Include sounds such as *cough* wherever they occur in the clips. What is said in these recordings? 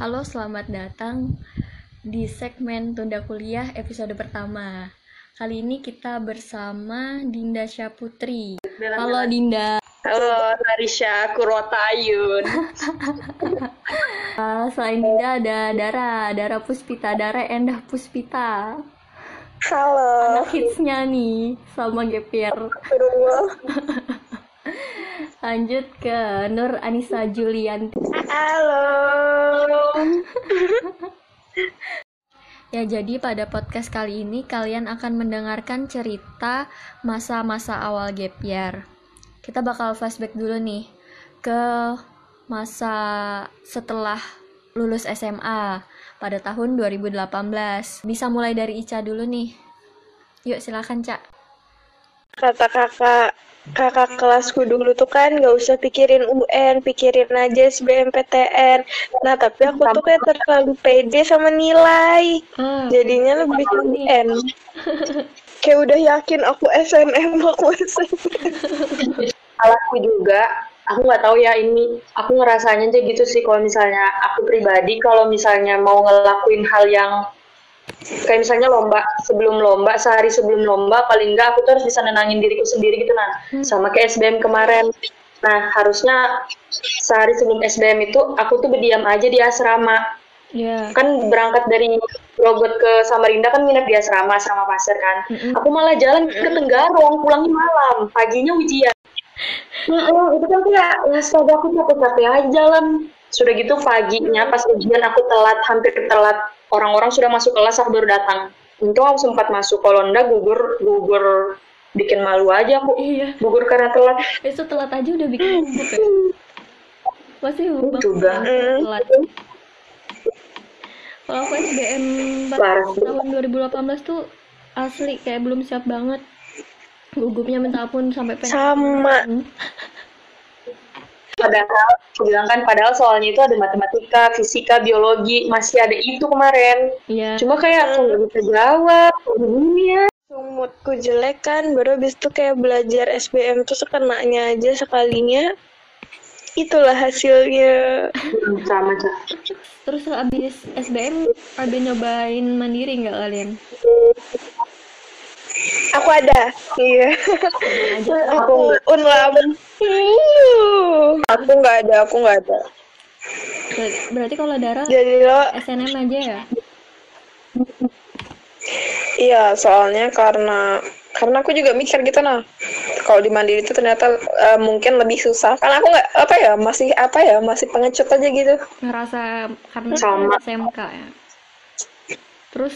Halo, selamat datang di segmen Tunda Kuliah episode pertama. Kali ini kita bersama Dinda Syaputri. Halo Dinda. Halo Narisha Kurotayun. Uh, *laughs* selain Dinda ada Dara, Dara Puspita, Dara Endah Puspita. Halo. Anak hitsnya nih sama Gepir. *laughs* Lanjut ke Nur Anissa Julianti. Halo. *laughs* Ya, jadi pada podcast kali ini kalian akan mendengarkan cerita masa-masa awal gap year. Kita bakal flashback dulu nih ke masa setelah lulus SMA pada tahun 2018. Bisa mulai dari Ica dulu nih. Yuk silakan, Cak. Kata kakak kakak kelasku dulu tuh kan gak usah pikirin UN, pikirin aja SBMPTN. Nah tapi aku tuh kayak terlalu pede sama nilai. Ah, Jadinya lebih ke UN. Kayak udah yakin aku SNM, aku SNM. salahku juga aku nggak tahu ya ini aku ngerasanya aja gitu sih kalau misalnya aku pribadi kalau misalnya mau ngelakuin hal yang kayak misalnya lomba sebelum lomba sehari sebelum lomba paling enggak aku tuh harus bisa nenangin diriku sendiri gitu nah sama kayak SBM kemarin. Nah harusnya sehari sebelum SBM itu aku tuh berdiam aja di asrama. Ya. kan berangkat dari Bogor ke Samarinda kan nginep di asrama asrama pasir kan. Mm-mm. aku malah jalan ke Tenggarong pulangnya malam paginya ujian. Heeh, itu kan kayak ya astaga aku capek-capek aja jalan sudah gitu paginya pas ujian aku telat hampir telat orang-orang sudah masuk kelas aku baru datang untung aku sempat masuk kalau enggak gugur gugur bikin malu aja aku Iya, gugur karena telat itu telat aja udah bikin gugup ya. Pasti banget Juga. telat. Kalau aku SBM tahun 2018 tuh asli kayak belum siap banget. Gugupnya minta ampun sampai pengen. Sama. Hmm. padahal aku bilang kan padahal soalnya itu ada matematika fisika biologi masih ada itu kemarin Iya. cuma kayak aku nggak bisa jawab gini ya Moodku jelek kan, baru habis itu kayak belajar SBM tuh sekenanya aja sekalinya. Itulah hasilnya. sama cak Terus abis SBM ada nyobain mandiri nggak kalian? Aku ada. Iya. Aku unlam. Aku nggak ada, aku nggak ada. Ber- Berarti kalau darah Jadi lo, SNM aja ya? iya soalnya karena karena aku juga mikir gitu nah kalau di mandiri itu ternyata eh, mungkin lebih susah karena aku nggak apa ya masih apa ya masih pengecut aja gitu Ngerasa karena Sama. SMK ya. Terus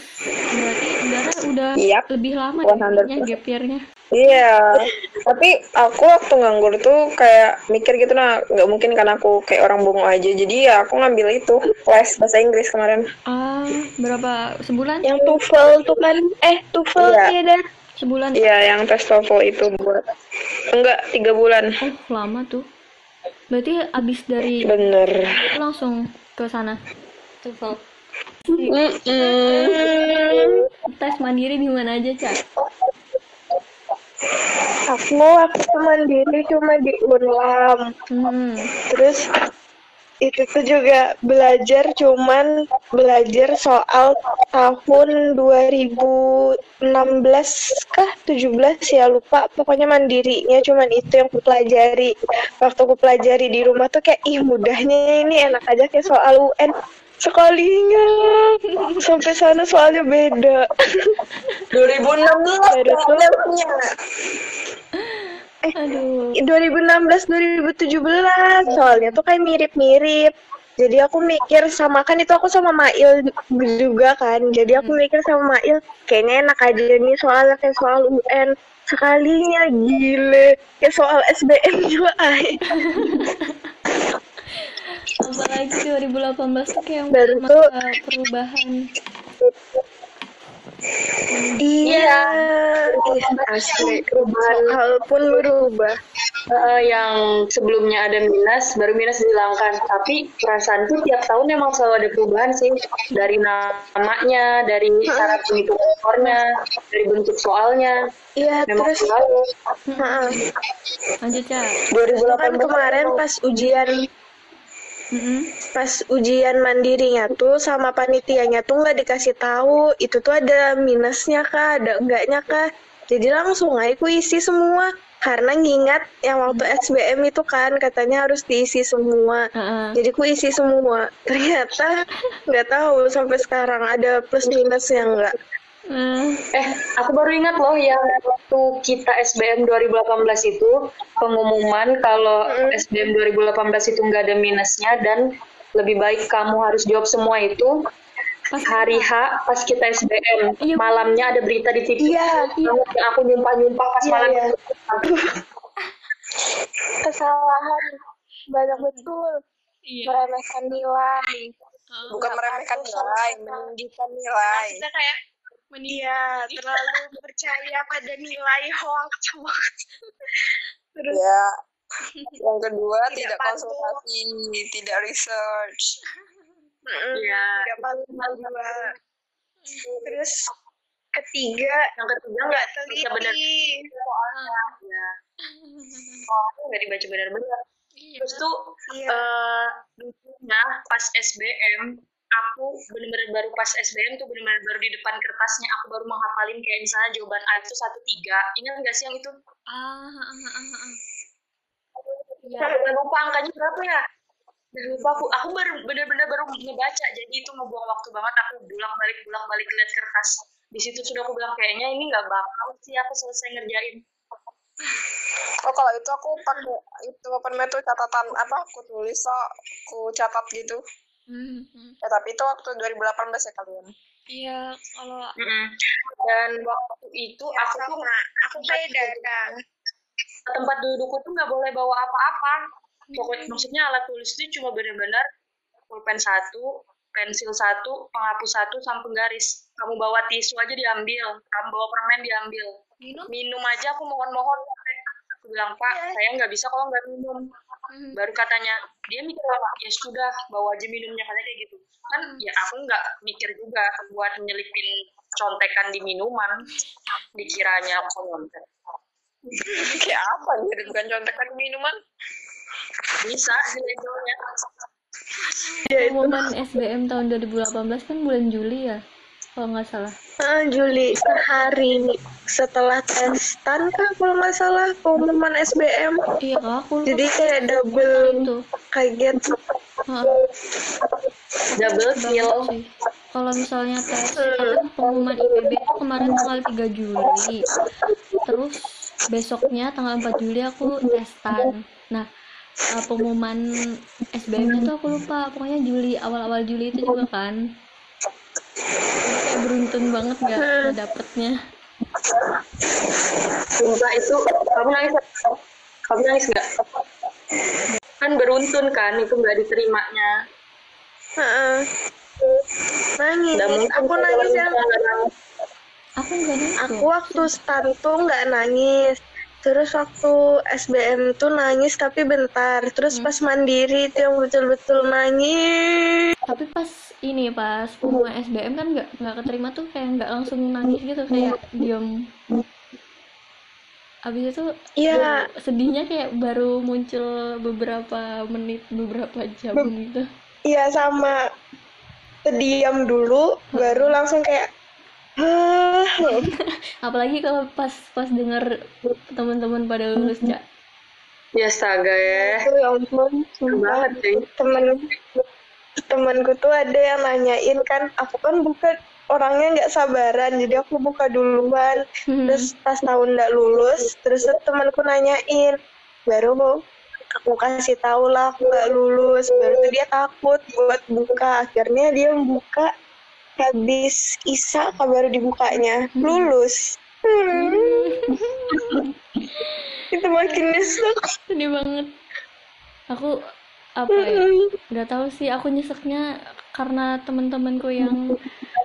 berarti darah udah Yap. lebih lama 100%. ya gap year-nya. Iya, tapi aku waktu nganggur tuh kayak mikir gitu nah, nggak mungkin kan aku kayak orang bungo aja. Jadi ya aku ngambil itu les bahasa Inggris kemarin. Ah, berapa sebulan? Yang TOEFL tuh kan, eh TOEFL Iya. iya dah. Sebulan. Iya, yang tes TOEFL itu buat enggak tiga bulan. Oh, lama tuh. Berarti abis dari Bener. langsung ke sana. TOEFL. Tes mandiri di mana aja, Cak? Aku waktu mandiri cuma di Unlam. Hmm. Terus itu tuh juga belajar cuman belajar soal tahun 2016 kah 17 ya lupa pokoknya mandirinya cuman itu yang ku pelajari waktu ku pelajari di rumah tuh kayak ih mudahnya ini enak aja kayak soal UN sekalinya. Sampai sana soalnya beda. 2016 Baru tuh. Aduh. 2016 2017 soalnya tuh kayak mirip-mirip. Jadi aku mikir sama kan itu aku sama Mail juga kan. Jadi aku mikir sama Mail kayaknya enak aja nih soalnya kayak soal UN sekalinya gile. Kayak soal SBM juga ay. *laughs* Apalagi 2018 tuh kayak Baru masa tuh- perubahan. iya. Ih, asli. Soal pun berubah. Eh, yang sebelumnya ada minus baru minus dihilangkan. Tapi perasaan tuh tiap tahun emang selalu ada perubahan sih. Dari namanya dari cara penghitungan skornya dari bentuk soalnya. Iya memang terus selalu Heeh. Lanjut, Cak. 2018 kemarin pas ujian Mm-mm. pas ujian mandirinya tuh sama panitianya tuh nggak dikasih tahu itu tuh ada minusnya kah ada enggaknya kah jadi langsung aja aku isi semua karena ngingat yang waktu SBM itu kan katanya harus diisi semua Heeh. jadi aku isi semua ternyata nggak tahu sampai sekarang ada plus minusnya nggak Eh, Eh, aku baru ingat loh yang waktu kita SBM 2018 itu pengumuman kalau Mm. SBM 2018 itu nggak ada minusnya dan lebih baik kamu harus jawab semua itu pas hari H pas kita SBM Iya. malamnya ada berita di TV Iya. yang aku nyumpah-nyumpah pas Iya, malam iya. itu. *laughs* kesalahan banyak betul Iya. meremehkan nilai bukan meremehkan nilai meninggikan nilai maksudnya kayak dia terlalu percaya pada nilai hoax. Hoax *laughs* terus ya *laughs* yang kedua Tidak tidak, patuh. konsultasi tidak research. Mm, Iya. tidak patuh. Juga terus ketiga yang ketiga nggak teliti. Baca benar ya *laughs* soalnya nggak dibaca benar-benar. Terus tuh Iya. eh lucunya pas SBM aku bener-bener baru pas SBM tuh bener-bener baru di depan kertasnya. Aku baru menghafalin kayak misalnya jawaban A itu satu tiga. Ingat nggak sih yang itu? Ah, ah, ah, ah, ah. Sampai udah lupa angkanya berapa ya? Lupa aku. Aku baru bener-bener baru ngebaca. Jadi itu ngebuang waktu banget. Aku bolak balik bolak balik lihat kertas. Di situ sudah aku bilang kayaknya ini nggak bakal sih aku selesai ngerjain. Oh kalau itu aku pakai itu apa namanya tuh catatan apa aku tulis so aku catat gitu Hmm, hmm. ya tapi itu waktu 2018 ya kalian. Iya, kalau Mm-mm. dan waktu itu aku tuh sama. Aku beda kan tempat dudukku tuh nggak boleh bawa apa-apa. Pokoknya maksudnya alat tulis itu cuma benar-benar pulpen satu pensil satu penghapus satu sama penggaris. Kamu bawa tisu aja diambil. Kamu bawa permen diambil. Minum? Minum aja aku mohon-mohon. Aku bilang pak Iya. saya nggak bisa kalau nggak minum Hmm. baru katanya dia mikir apa ya sudah bawa aja minumnya katanya kayak gitu. Kan ya aku nggak mikir juga buat nyelipin contekan di minuman dikiranya aku nyontek. *laughs* Kayak apa jadi bukan contekan minuman? Bisa di labelnya ya itu pengumuman SBM tahun 2018 kan bulan Juli ya kalau nggak salah Ah, Juli sehari setelah testan kan kalau nggak salah pengumuman SBM iya kak aku lupa jadi kayak double itu kaget Heeh. double kill. Kalau misalnya tes apa pengumuman IPB itu kemarin tanggal 3 Juli. Terus besoknya tanggal 4 Juli aku testan. Nah, eh, pengumuman SBM-nya tuh aku lupa. Pokoknya Juli, awal-awal Juli itu juga kan. Kayak beruntun banget gak, gak dapetnya. Sumpah itu kamu nangis nggak? kamu nangis nggak kan beruntun kan itu nggak diterimanya Heeh. nangis nggak mungkin aku nangis yang nggak. Aku nggak nangis aku loh. waktu stan tuh nggak nangis terus waktu SBM tuh nangis tapi bentar terus pas mandiri itu yang betul-betul nangis Tapi pas ini pas pengumuman SBM kan nggak nggak keterima tuh kayak nggak langsung nangis gitu kayak diam. Abis itu Iya. sedihnya kayak baru muncul beberapa menit beberapa jam gitu Iya sama diam dulu baru langsung kayak. *laughs* apalagi kalau pas pas denger teman-teman pada lulus ya ya astaga ya. Itu ya ampun banget sih temen temanku tuh ada yang nanyain kan aku kan buka orangnya nggak sabaran jadi aku buka duluan. Terus pas tahun nggak lulus terus temanku nanyain baru aku kasih tahu lah aku nggak lulus. Baru tuh dia takut buat buka akhirnya dia buka habis isa baru dibukanya. Lulus. Hmm. *laughs* itu makin nyesek. Sedih banget. Aku apa ya? Nggak tahu sih aku nyeseknya karena teman-temanku yang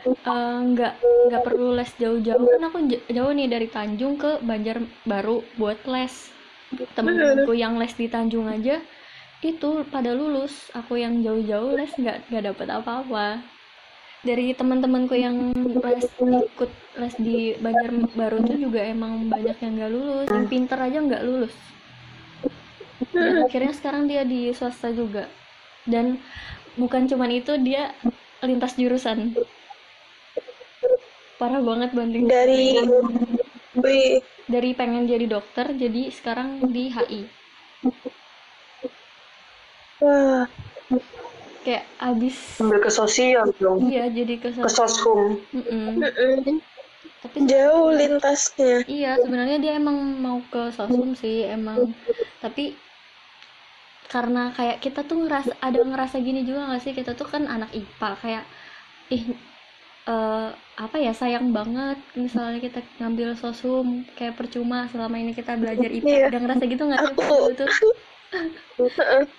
eh, nggak nggak perlu les jauh-jauh. Kan aku jauh nih dari Tanjung ke Banjarbaru buat les. Teman-temanku yang les di Tanjung aja itu pada lulus. Aku yang jauh-jauh les nggak nggak dapet apa-apa dari teman-temanku yang les ikut les di Banjarbaru itu juga emang banyak yang nggak lulus. Yang pinter aja nggak lulus. Dan akhirnya sekarang dia di swasta juga. Dan bukan cuman itu dia lintas jurusan. Parah banget banding. Dari dari pengen jadi dokter jadi sekarang di HI wah kayak abis Ambil ke sosial dong. iya jadi ke Ke soshum. Mm-mm. mm-mm. tapi jauh lintasnya iya sebenarnya dia emang mau ke sosum sih emang tapi karena kayak kita tuh ngerasa ada ngerasa gini juga gak sih kita tuh kan anak IPA kayak ih eh, apa ya sayang banget misalnya kita ngambil sosum kayak percuma selama ini kita belajar IPA Iya. ada ngerasa gitu nggak sih Aku- Heeh.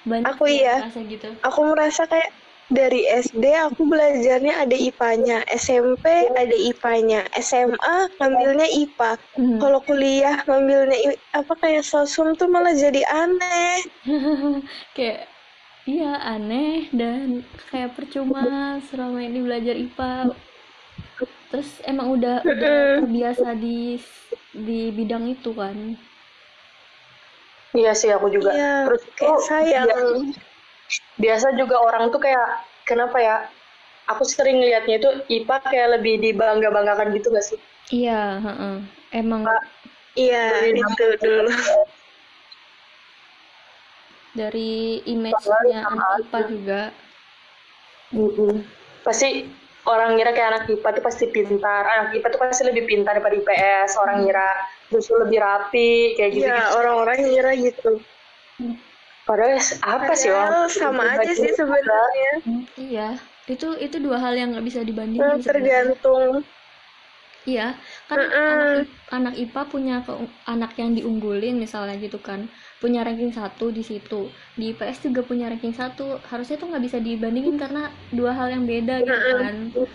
Banyak Aku iya. gitu aku merasa kayak dari SD aku belajarnya ada IPA-nya, SMP ada IPA-nya, SMA ngambilnya IPA. Hmm. Kalau kuliah ngambilnya apa kayak sosum tuh malah jadi aneh. *laughs* kayak iya aneh dan kayak percuma selama ini belajar IPA terus emang udah udah terbiasa di di bidang itu kan Iya sih aku juga. Iya, Terus kayak tuh sayang. bia- biasa juga orang tuh kayak kenapa ya? Aku sering lihatnya itu IPA kayak lebih dibangga-banggakan gitu gak sih? iya heeh. emang Iya, itu dulu. dari image-nya anak IPA juga Pasti orang ngira kayak anak IPA tuh pasti pintar. Anak IPA tuh pasti lebih pintar daripada IPS. Orang ngira justru lebih rapi kayak gitu. Iya, orang-orang ngira gitu. Padahal apa sih Padahal orang? sama aja sih sebenarnya. iya itu itu dua hal yang nggak bisa dibandingin sebenarnya. tergantung. Iya, kan anak, I- anak IPA punya ke- anak yang diunggulin misalnya gitu kan, punya ranking satu di situ. Di IPS juga punya ranking satu. Harusnya tuh nggak bisa dibandingin karena dua hal yang beda gitu kan, dua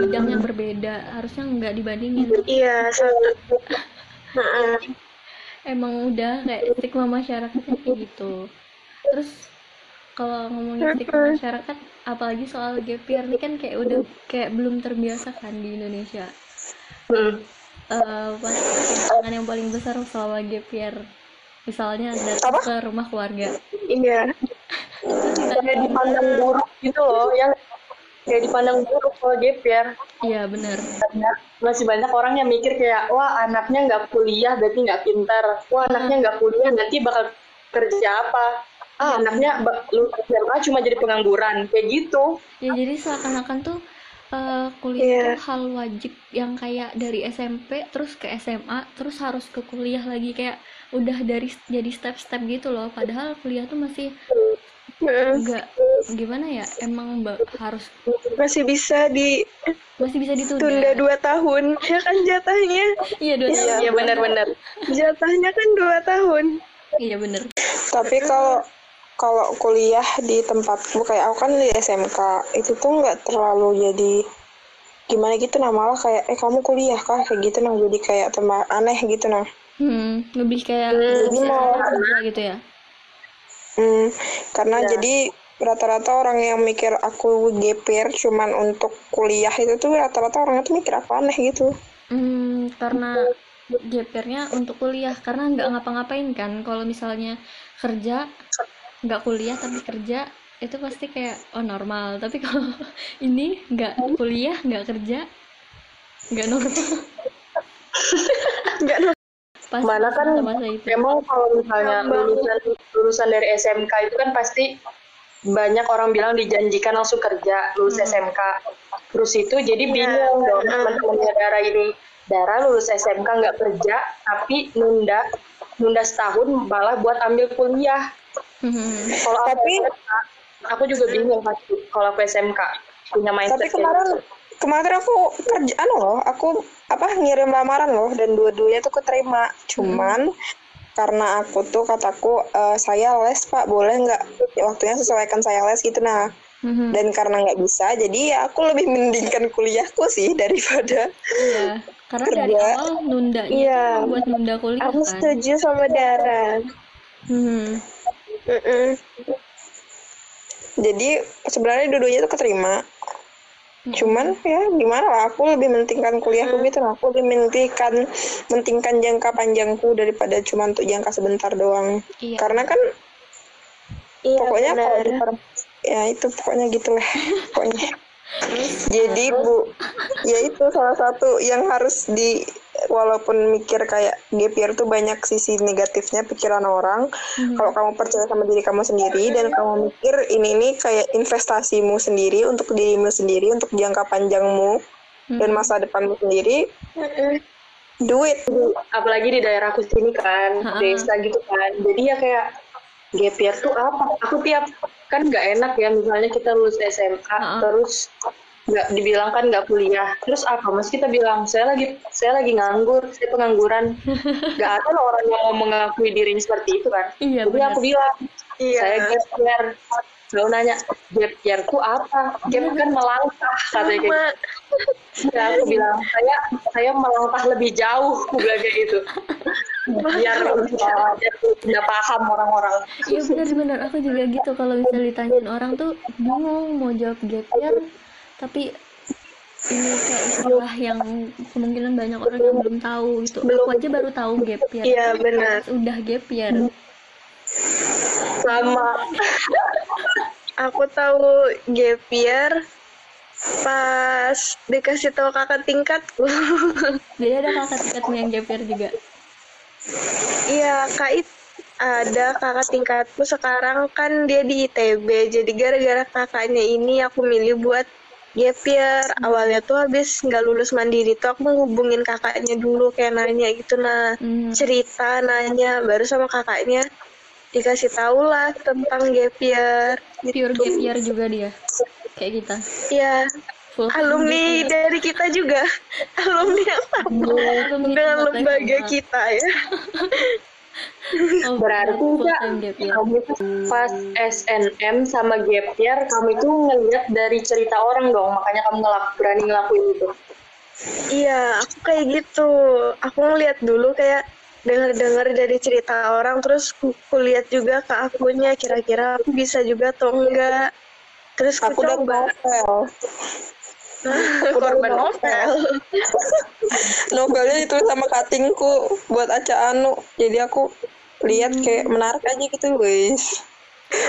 bidang yang berbeda. Harusnya nggak dibandingin. Iya, sama. *laughs* Emang udah kayak stigma masyarakatnya kayak gitu. Terus kalau ngomongin stigma masyarakat, apalagi soal gap year ini kan kayak udah kayak belum terbiasa kan di Indonesia. Hmm. eh pasti tantangan yang paling besar selama gap year misalnya datang ke rumah keluarga Iya. Kayak dipandang buruk gitu loh, yang kayak dipandang buruk kalau gap year. iya benar masih banyak orang yang mikir kayak wah anaknya nggak kuliah berarti nggak pintar wah anaknya nggak kuliah nanti bakal kerja apa ah anaknya lu SMA cuma jadi pengangguran kayak gitu ya jadi seakan-akan tuh eh, kuliah Iya. tuh hal wajib yang kayak dari SMP terus ke SMA terus harus ke kuliah lagi kayak udah dari jadi step-step gitu loh padahal kuliah tuh masih. Nggak gimana ya? Emang ba- harus Masih bisa ditunda masih bisa ditunda. dua tahun. Ya kan jatahnya. iya dua tahun. Iya benar-benar. Jatahnya kan dua tahun. iya bener Tapi kalau kalau kuliah di tempatku kayak aku kan di SMK itu tuh nggak terlalu jadi gimana gitu nah malah kayak eh kamu kuliah kah? Kayak gitu nah jadi kayak tambah aneh gitu nah. Hmm lebih kayak jadi mau kerja gitu ya hmm, karena jadi rata-rata orang yang mikir aku GPR cuman untuk kuliah itu tuh rata-rata orangnya tuh mikir aku aneh gitu. Hmm, karena GPR-nya untuk kuliah karena nggak ngapa-ngapain kan. Kalau misalnya kerja nggak kuliah tapi kerja itu pasti kayak oh normal. Tapi kalau *laughs* ini nggak kuliah nggak kerja nggak normal. Enggak pas Mana kan masa-masa itu. Emang kalau misalnya lulusan lulusan dari SMK itu kan pasti banyak orang bilang dijanjikan langsung kerja lulus SMK terus itu jadi bingung dong. Teman-temannya Dara ini Dara lulus SMK nggak kerja tapi nunda nunda setahun malah buat ambil kuliah. Hmm, kalau aku Tapi- SMK, aku juga bingung pasti kalau aku SMK punya mindset tapi kemarin gitu. Kemarin aku kerja anu loh aku apa ngirim lamaran loh dan dua-duanya tuh keterima cuman karena aku tuh kataku "Eh, saya les pak boleh nggak Ya, waktunya sesuaikan saya les gitu nah hmm, dan karena nggak bisa jadi ya aku lebih mendingkan kuliahku sih *laughs* daripada iya karena dari Kerja. awal nundanya Iya. tuh buat nunda kuliah Aku kan setuju sama Dara. Hmm, Heeh. jadi sebenarnya dua-duanya tuh keterima cuman ya gimana lah aku lebih mentingkan kuliahku gitu lah. Aku lebih mentingkan mentingkan jangka panjangku daripada cuma untuk jangka sebentar doang. Iya. Karena kan Iya, pokoknya kalau benar. di per- ya itu pokoknya gitulah *laughs* pokoknya. Jadi bu ya itu salah satu yang harus di walaupun mikir kayak gap year tuh banyak sisi negatifnya pikiran orang. Kalau kamu percaya sama diri kamu sendiri dan kamu mikir ini nih kayak investasimu sendiri untuk dirimu sendiri untuk jangka panjangmu dan masa depanmu sendiri do it. Apalagi di daerahku sini kan Ha-ha. desa gitu kan. Jadi ya kayak gap year tuh apa? Aku tiap kan nggak enak ya misalnya kita lulus SMA Ha-ha. terus nggak dibilang kan nggak kuliah. Terus apa mas? Kita bilang saya lagi saya lagi nganggur saya pengangguran. *laughs* Nggak ada loh orang yang mau mengakui dirinya seperti itu kan? Iya, jadi aku bilang Iya. saya gap year. Selalu nanya gap year tuh apa? Gap kan melangkah katanya kayak Sama. Ya, aku bilang saya saya melangkah lebih jauh. Aku bilang kayak gitu. Biar *laughs* tidak paham orang-orang. Iya benar-benar aku juga gitu kalau bisa ditanyain orang tuh bingung mau jawab gap year tapi ini kayak istilah yang kemungkinan banyak orang yang belum tahu gitu. Belum. Aku aja baru tahu gap year. Iya, benar. Udah gap year. sama Aku tahu gap year pas dikasih tahu kakak tingkatku. *laughs* Jadi ada kakak tingkatmu yang gap year juga. Iya, Kak ada kakak tingkatku sekarang kan dia di ITB. Jadi gara-gara kakaknya ini aku milih buat gap year. Awalnya tuh habis nggak lulus mandiri tuh aku ngehubungin kakaknya dulu kayak nanya gitu nah Hmm. cerita nanya baru sama kakaknya dikasih tahu lah tentang gap year. Pure gap year juga dia. Kayak kita. Iya, Full alumni dari kita juga. Alumni apa? Alumni Dengan lembaga kita ya. *laughs* *laughs* Berarti enggak gap year. kamu itu pas SNM sama gap year kamu itu ngeliat dari cerita orang dong makanya kamu ngelak berani ngelakuin itu Iya, aku kayak gitu. Aku ngeliat dulu kayak dengar-dengar dari cerita orang, terus ku, ku lihat juga ke akunnya, kira-kira aku bisa juga atau enggak. Terus ku aku coba. Korban novel. *laughs* novelnya ditulis sama katingku buat Aca Anu. Jadi aku lihat kayak menarik aja gitu guys.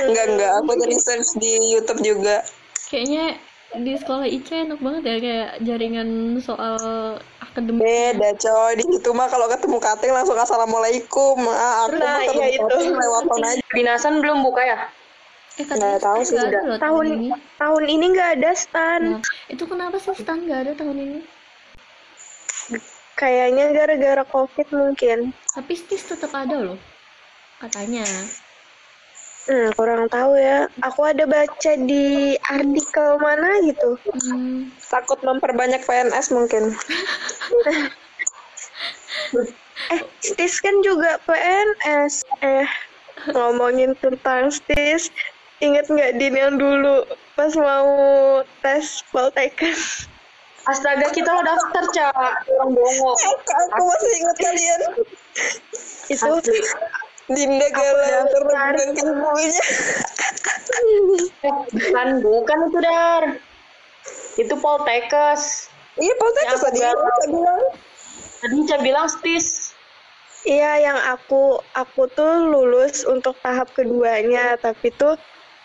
Enggak enggak aku dari search di YouTube juga. Kayaknya di sekolah Ica enak banget ya kayak jaringan soal akademik. beda coy. Di situ mah kalau ketemu kating langsung assalamualaikum. Ah aku Nah, iya itu. kating lewat aja. Dinasan belum buka ya Eh Nggak tahu sih, udah. loh Tahun ini. tahun ini nggak ada stan. Nah, itu kenapa sih stan nggak ada tahun ini? Kayaknya gara-gara covid mungkin. Tapi stis tetap ada loh. Katanya. Hmm, kurang tahu ya. Aku ada baca di artikel mana gitu. Hmm, takut memperbanyak PNS mungkin *laughs* Eh, STIS kan juga PNS. Eh, ngomongin tentang STIS, inget nggak Din yang dulu pas mau tes Poltekkes? astaga kita lo daftar cak. Orang bongo aku masih ingat kalian. Itu asli. Dinda galau terus dengan ibunya eh, bukan bukan itu dar. Itu Poltekkes iya Poltekkes tadi bilang. Tadi saya bilang stis. Iya, yang aku aku tuh lulus untuk tahap keduanya, tapi tuh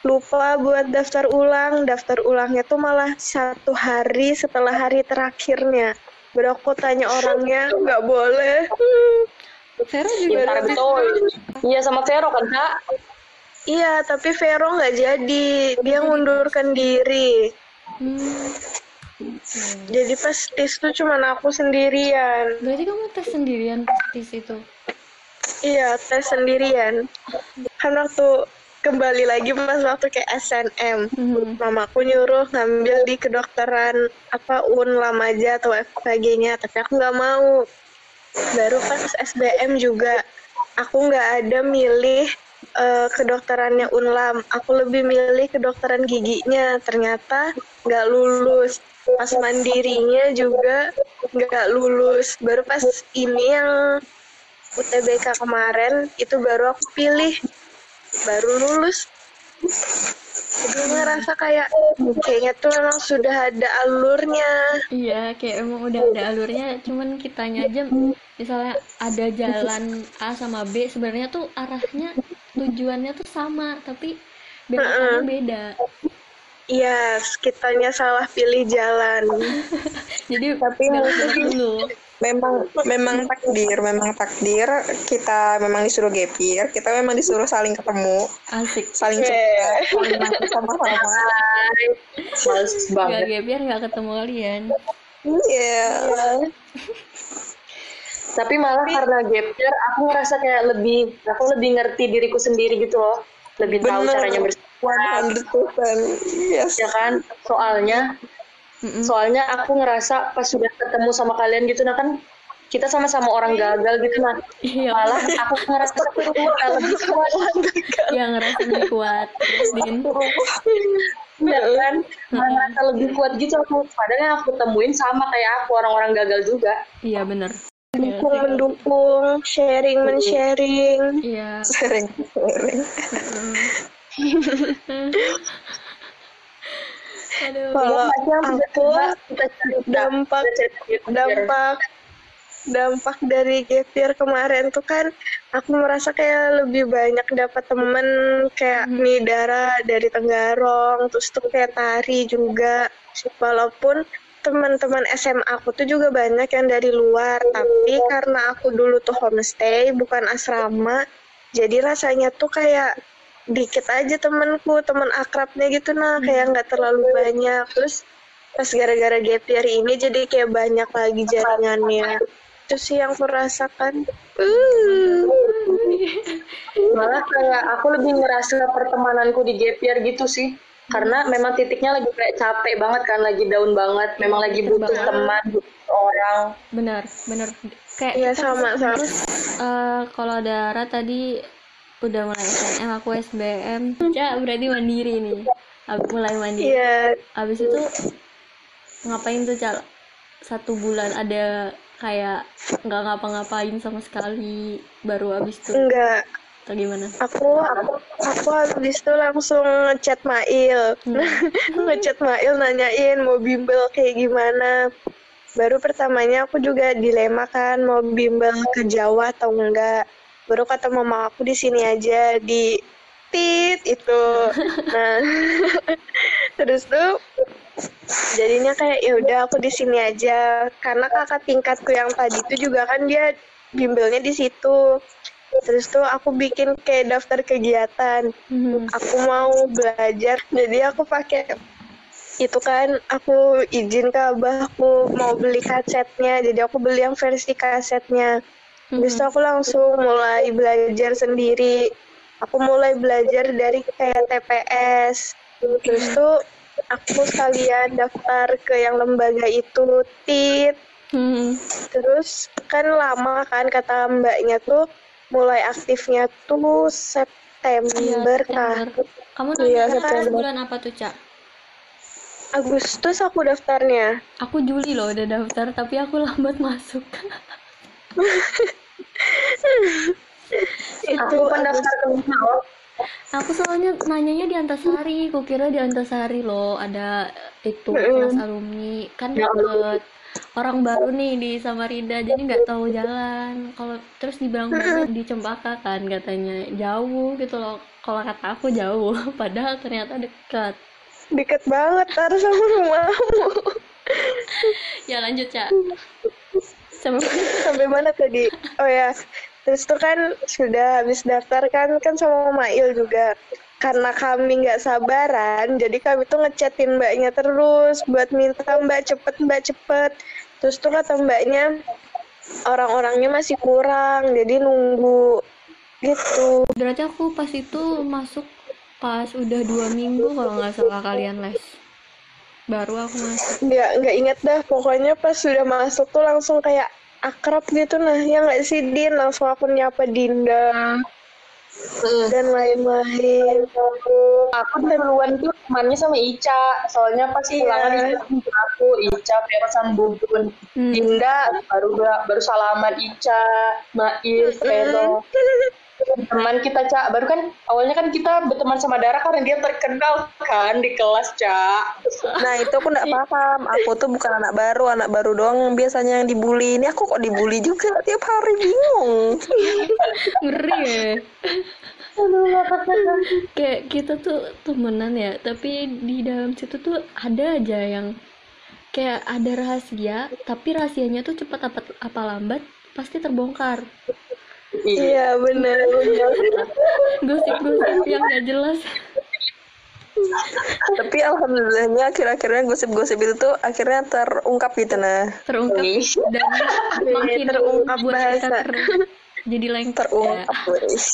lupa buat daftar ulang. Daftar ulangnya tuh malah satu hari setelah hari terakhirnya. Baru aku tanya orangnya, *laughs* nggak boleh. Hmm. Vero ya juga ntar betul iya sama Vero kan kak Iya, tapi Vero nggak jadi. Dia ngundurkan diri. Hmm, Jadi pas tes tuh cuman aku sendirian. berarti kamu tes sendirian pas tis itu. Iya, tes sendirian. Kan waktu kembali lagi pas waktu kayak SNM. Hmm. mamaku nyuruh ngambil di kedokteran apa Unlam aja atau FKG-nya tapi aku nggak mau. Baru pas SBM juga aku nggak ada milih eh, kedokterannya Unlam aku lebih milih kedokteran giginya. Ternyata nggak lulus. Pas mandirinya juga nggak lulus. Baru pas ini yang UTBK kemarin itu baru aku pilih baru lulus. Jadi ngerasa kayak kayaknya tuh memang sudah ada alurnya. Iya, kayak emang udah ada alurnya, cuman kitanya aja misalnya ada jalan A sama B, sebenarnya tuh arahnya tujuannya tuh sama, tapi belokannya beda. Yes, kitanya salah pilih jalan. *laughs* jadi Tapi mungkin- *laughs* dulu memang memang takdir memang takdir kita memang disuruh gap year kita memang disuruh saling ketemu asik saling Yeah. sama-sama Hai. Males nggak banget. gap year nggak ketemu kalian iya Tapi malah karena gap year, aku ngerasa kayak lebih, aku lebih ngerti diriku sendiri gitu loh. Lebih tahu Bener. caranya bersikap, 100% yes ya kan? Soalnya, Mm-mm. soalnya aku ngerasa pas sudah ketemu sama kalian gitu, nah kan kita sama-sama orang gagal gitu, nah. Iya. Malah aku ngerasa aku udah lebih kuat, yang ngerasa lebih kuat terus din? Ya kan? Malah ngerasa lebih kuat gitu. Aku. Padahal yang aku temuin sama kayak aku orang-orang gagal juga. iya bener. Mendukung, mendukung, sharing, men-sharing. iya. Sering sering *laughs* aduh Kalau aku kita cari dampak dampak dampak dari gap year kemarin tuh kan aku merasa kayak lebih banyak dapat temen kayak Midara dari Tenggarong terus tuh kayak Tari juga. Walaupun teman-teman SMA aku tuh juga banyak yang dari luar tapi karena aku dulu tuh homestay bukan asrama jadi rasanya tuh kayak dikit aja temenku teman akrabnya gitu nah kayak nggak terlalu banyak. Terus pas gara-gara gap year ini jadi kayak banyak lagi jaringannya. Itu sih yang aku rasakan uh. malah kayak aku lebih ngerasa pertemananku di gap year gitu sih. Karena memang titiknya lagi kayak capek banget kan lagi down banget. Memang lagi butuh banget. teman butuh orang. Benar benar. Kayak Iya, kita sama, sama. terus eh, kalau Dara tadi udah mulai SNM aku SBM ya berarti mandiri nih Ab- mulai mandiri. Iya. Abis itu ngapain tuh cal satu bulan ada kayak nggak ngapa-ngapain sama sekali baru abis itu? Enggak atau gimana? Aku aku aku habis itu langsung ngechat Mail. *laughs* Ngechat Mail nanyain mau bimbel kayak gimana. Baru pertamanya aku juga dilema kan mau bimbel ke Jawa atau enggak baru kata mama aku di sini aja di tit itu. Nah *laughs* terus tuh jadinya kayak ya udah aku di sini aja. Karena kakak tingkatku yang tadi itu juga kan dia bimbelnya di situ. Terus tuh aku bikin kayak daftar kegiatan. Mhm. aku mau belajar jadi aku pakai itu kan aku izin ke abahku mau beli kasetnya. Jadi aku beli yang versi kasetnya Habis itu aku langsung mulai belajar sendiri aku mulai belajar dari kayak TPS terus tuh aku sekalian daftar ke yang lembaga itu TIT Mhm. terus kan lama kan kata mbaknya tuh mulai aktifnya tuh September kah September. Kamu Iya, nanya September. bulan apa tuh, Cak? Agustus aku daftarnya Aku Juli loh udah daftar, tapi aku lambat masuk. *laughs* itu aku pendaftar ke Luna loh aku soalnya nanyanya di Antasari, kukira di Antasari loh ada itu kelas alumni. Kan Ya deket orang baru nih di Samarinda jadi nggak tahu jalan. Kalau terus dibilang banget di Cempaka kan katanya jauh gitu loh. Kalau kata aku jauh *laughs* padahal ternyata dekat. Deket banget harus sama rumahmu ya lanjut cak *laughs* sama *laughs* sampai mana tadi? Oh ya. Terus tuh kan sudah habis daftar kan kan sama Mail juga. Karena kami nggak sabaran jadi kami tuh ngechatin mbaknya terus buat minta mbak cepet mbak cepet. Terus tuh kata mbaknya orang-orangnya masih kurang jadi nunggu. Gitu. Berarti aku pas itu masuk pas udah dua minggu kalau nggak salah kalian les baru aku masuk. Nggak nggak inget dah. Pokoknya pas sudah masuk tuh langsung kayak akrab gitu. Nah ya nggak sih Din? Langsung aku nyapa Dinda dan lain-lain. Aku duluan tuh temannya sama Ica. Soalnya pas Iya. pulangan Ica aku Ica Vera sama Bubun. Hmm. Dinda baru baru salaman Ica Mail Vero *laughs* teman kita Cak baru kan awalnya kan kita berteman sama Dara karena dia terkenal kan di kelas Cak Nah itu aku nggak paham. Aku tuh bukan anak baru, anak baru doang yang biasanya yang dibully. Ini aku kok dibully juga tiap hari bingung. ngeri ya Aduh, kayak kita tuh temenan ya tapi di dalam situ tuh ada aja yang kayak ada rahasia tapi rahasianya tuh cepat apa apa lambat pasti terbongkar Iya benar benar. gosip-gosip yang gak jelas Tapi alhamdulillahnya akhir-akhirnya gosip-gosip itu tuh akhirnya terungkap gitu nah. terungkap dan makin terungkap buat kita bahasa. ter- jadi lengkap Terungkap ya. guys.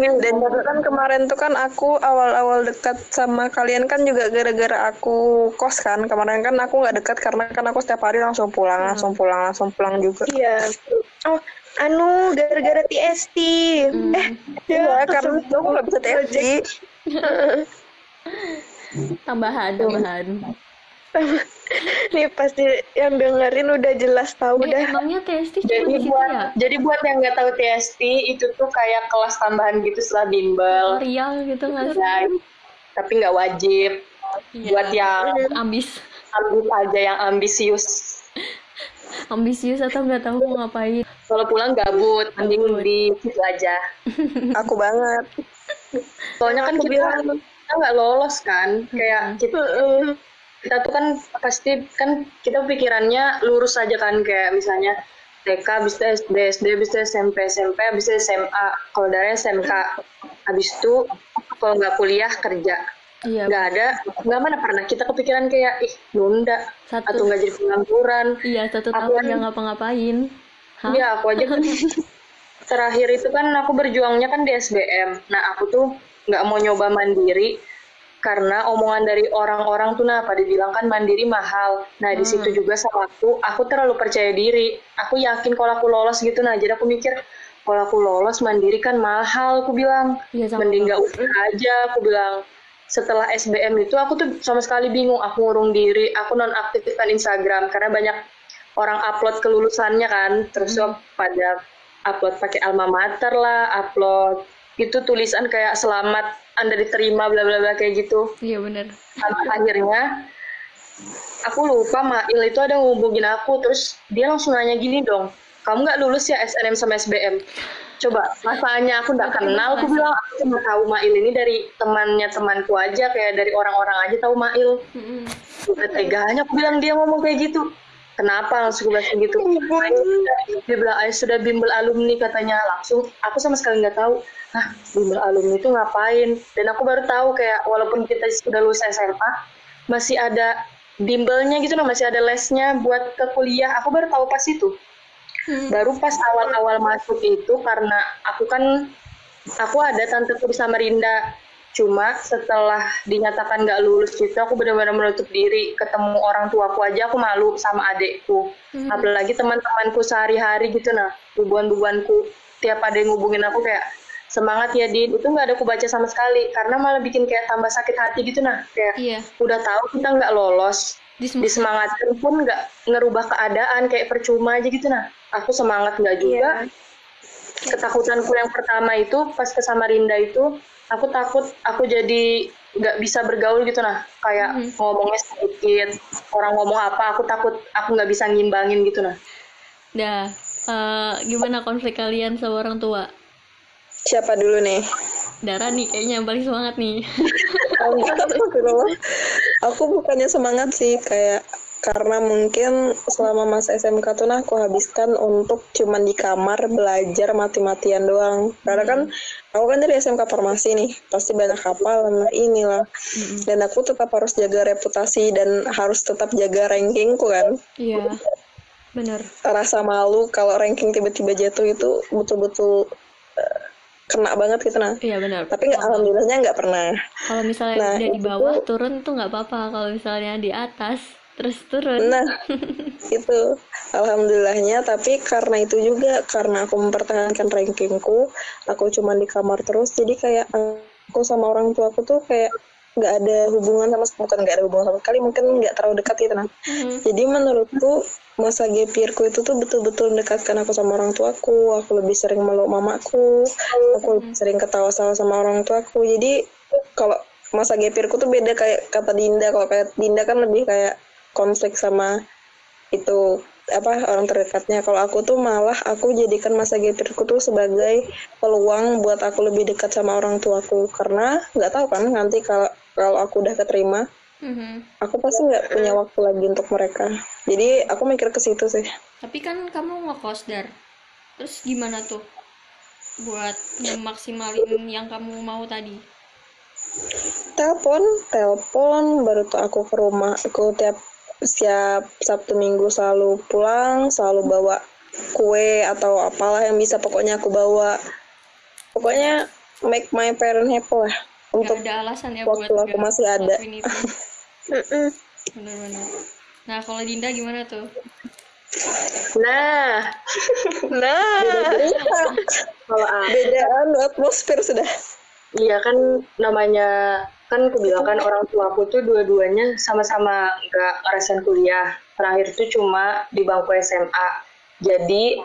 Dan juga kan kemarin tuh kan aku awal-awal dekat sama kalian kan juga gara-gara aku kos kan. Kemarin kan aku nggak dekat karena kan aku setiap hari langsung pulang, langsung pulang, langsung pulang juga. Iya. Oh, anu gara-gara TST. Hmm. Eh, Iya, karena itu aku nggak bisa TFG. tambahan tambahan nih pasti yang dengerin udah jelas tahu dah. emangnya TST cuma Jadi buat ya jadi buat yang nggak tahu TST itu tuh kayak kelas tambahan gitu setelah bimbel. tutorial gitu nggak sih Ya, tapi nggak wajib Iya. buat yang ambis ambis aja yang ambisius. ambisius atau nggak tahu mau ngapain Kalau pulang gabut, mending di situ aja. *laughs* Aku banget. Soalnya kan kita kita nggak lolos kan, kayak kita, kita tuh kan pasti kan kita pikirannya lurus aja kan kayak misalnya TK bisa SD, SD bisa SMP, SMP bisa SMA. Kalau dari SMK, habis itu kalau nggak kuliah kerja. iya Nggak ada, nggak mana pernah kita kepikiran kayak ih nunda Satu. atau nggak jadi pengangguran. iya satu Aku tahun kan- nggak ngapa-ngapain? Iya, aku aja kan *laughs* terakhir itu kan aku berjuangnya kan di SBM. Nah, aku tuh nggak mau nyoba mandiri karena omongan dari orang-orang tuh nah pada bilang kan mandiri mahal. Nah, di situ juga sama aku, aku terlalu percaya diri. Aku yakin kalau aku lolos gitu, nah jadi aku mikir kalau aku lolos mandiri kan mahal, aku bilang. Sama Mending nggak usah aja, aku bilang. Setelah SBM itu aku tuh sama sekali bingung, aku ngurung diri, aku nonaktifkan Instagram karena banyak orang upload kelulusannya kan, terus Hmm. pada upload pakai alma mater lah, upload itu tulisan kayak selamat Anda diterima bla bla bla kayak gitu. iya Sampai akhirnya aku lupa Mail itu ada ngubungin aku terus dia langsung nanya gini dong, kamu nggak lulus ya SNM sama SBM? Coba masanya aku nggak kenal, aku bilang aku cuma tahu Mail ini dari temannya temanku aja kayak dari orang-orang aja tahu Mail. Mm-mm. Udah teganya aku bilang dia ngomong kayak gitu. Kenapa langsung gue bilang gitu? Dia bilang, ayah sudah bimbel alumni katanya langsung. Aku sama sekali nggak tahu. Nah, bimbel alumni itu ngapain? Dan aku baru tahu kayak walaupun kita sudah lulus SMA, masih ada bimbelnya gitu, nah masih ada lesnya buat ke kuliah. Aku baru tahu pas itu. Baru pas awal-awal masuk itu karena aku kan aku ada tante di Samarinda cuma setelah dinyatakan nggak lulus gitu aku benar-benar menutup diri. Ketemu orang tuaku aja aku malu sama adekku. Apalagi teman-temanku sehari-hari gitu nah bubuan-bubuanku. Tiap ada yang ngubungin aku kayak semangat ya Din. Itu nggak ada aku baca sama sekali karena malah bikin kayak tambah sakit hati gitu nah. Kayak iya. udah tahu kita nggak lolos Disem- disemangatin pun nggak ngerubah keadaan kayak percuma aja gitu nah. Aku semangat nggak juga. Ketakutanku yang pertama itu pas ke Samarinda itu aku takut aku jadi nggak bisa bergaul gitu nah kayak ngomongnya sedikit orang ngomong apa aku takut aku nggak bisa ngimbangin gitu nah dah eh, gimana konflik kalian sama orang tua Siapa dulu nih? Dara nih kayaknya yang paling semangat nih Astagfirullah. Aku bukannya semangat sih kayak karena mungkin selama masa SMK tuh nah aku habiskan untuk cuman di kamar belajar mati-matian doang. Karena kan aku kan dari SMK farmasi nih, pasti banyak hafalan lah inilah. Dan aku tetap harus jaga reputasi dan harus tetap jaga rankingku kan. iya bener Rasa malu kalau ranking tiba-tiba jatuh itu betul-betul eh, kena banget gitu nah. iya bener Tapi nggak alhamdulillahnya nggak pernah. kalau misalnya Nah, di itu bawah tuh- turun tuh nggak apa-apa kalau misalnya di atas terus turun Nah, *laughs* itu alhamdulillahnya tapi karena itu juga karena aku mempertahankan rankingku, aku cuma di kamar terus jadi kayak aku sama orang tua aku tuh kayak nggak ada hubungan sama bukan nggak ada hubungan sama sekali mungkin nggak terlalu dekat gitu nah. Mhm. Jadi menurutku masa gap year-ku itu tuh betul-betul mendekatkan aku sama orang tuaku, aku lebih sering meluk mamaku, aku lebih sering ketawa-tawa sama orang tuaku. Jadi kalau masa gap year-ku tuh beda kayak kata Dinda, kalau kayak Dinda kan lebih kayak konflik sama itu apa orang terdekatnya kalau aku tuh malah aku jadikan masa gap yearku tuh sebagai peluang buat aku lebih dekat sama orang tuaku karena nggak tahu kan nanti kalau kalau aku udah keterima Mhm. aku pasti nggak punya waktu lagi untuk mereka jadi aku mikir ke situ sih Tapi kan kamu ngekos dar. Terus gimana tuh buat ngemaksimalin yang kamu mau tadi? telepon telepon baru tuh aku ke rumah aku tiap setiap sabtu minggu selalu pulang selalu bawa kue atau apalah yang bisa pokoknya aku bawa. Pokoknya make my parent happy lah. Gak untuk ada alasan ya waktu buat aku masih ada. *laughs* Bener-bener. Nah kalau Dinda gimana tuh? Nah, Nah, kalau beda anu atmosfer sudah. Iya kan namanya kan aku bilang kan orang tua aku tuh dua-duanya sama-sama nggak ngerasain kuliah. Terakhir tuh cuma di bangku SMA. Jadi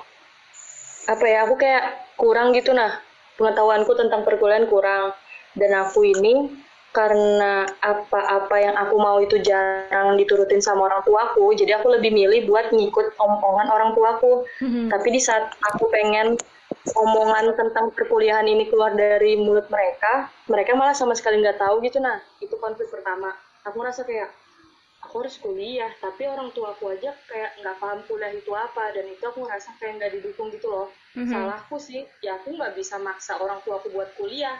apa ya aku kayak kurang gitu nah pengetahuanku tentang perkuliahan kurang dan aku ini karena apa-apa yang aku mau itu jarang diturutin sama orang tuaku jadi aku lebih milih buat ngikut omongan orang tuaku Mhm. tapi di saat aku pengen omongan tentang perkuliahan ini keluar dari mulut mereka, mereka malah sama sekali nggak tahu gitu. Nah, itu konflik pertama. Aku ngerasa kayak aku harus kuliah, tapi orang tua aku aja kayak nggak paham kuliah itu apa, dan itu aku ngerasa kayak nggak didukung gitu loh. Mhm. Salahku sih, ya aku nggak bisa maksa orang tua aku buat kuliah,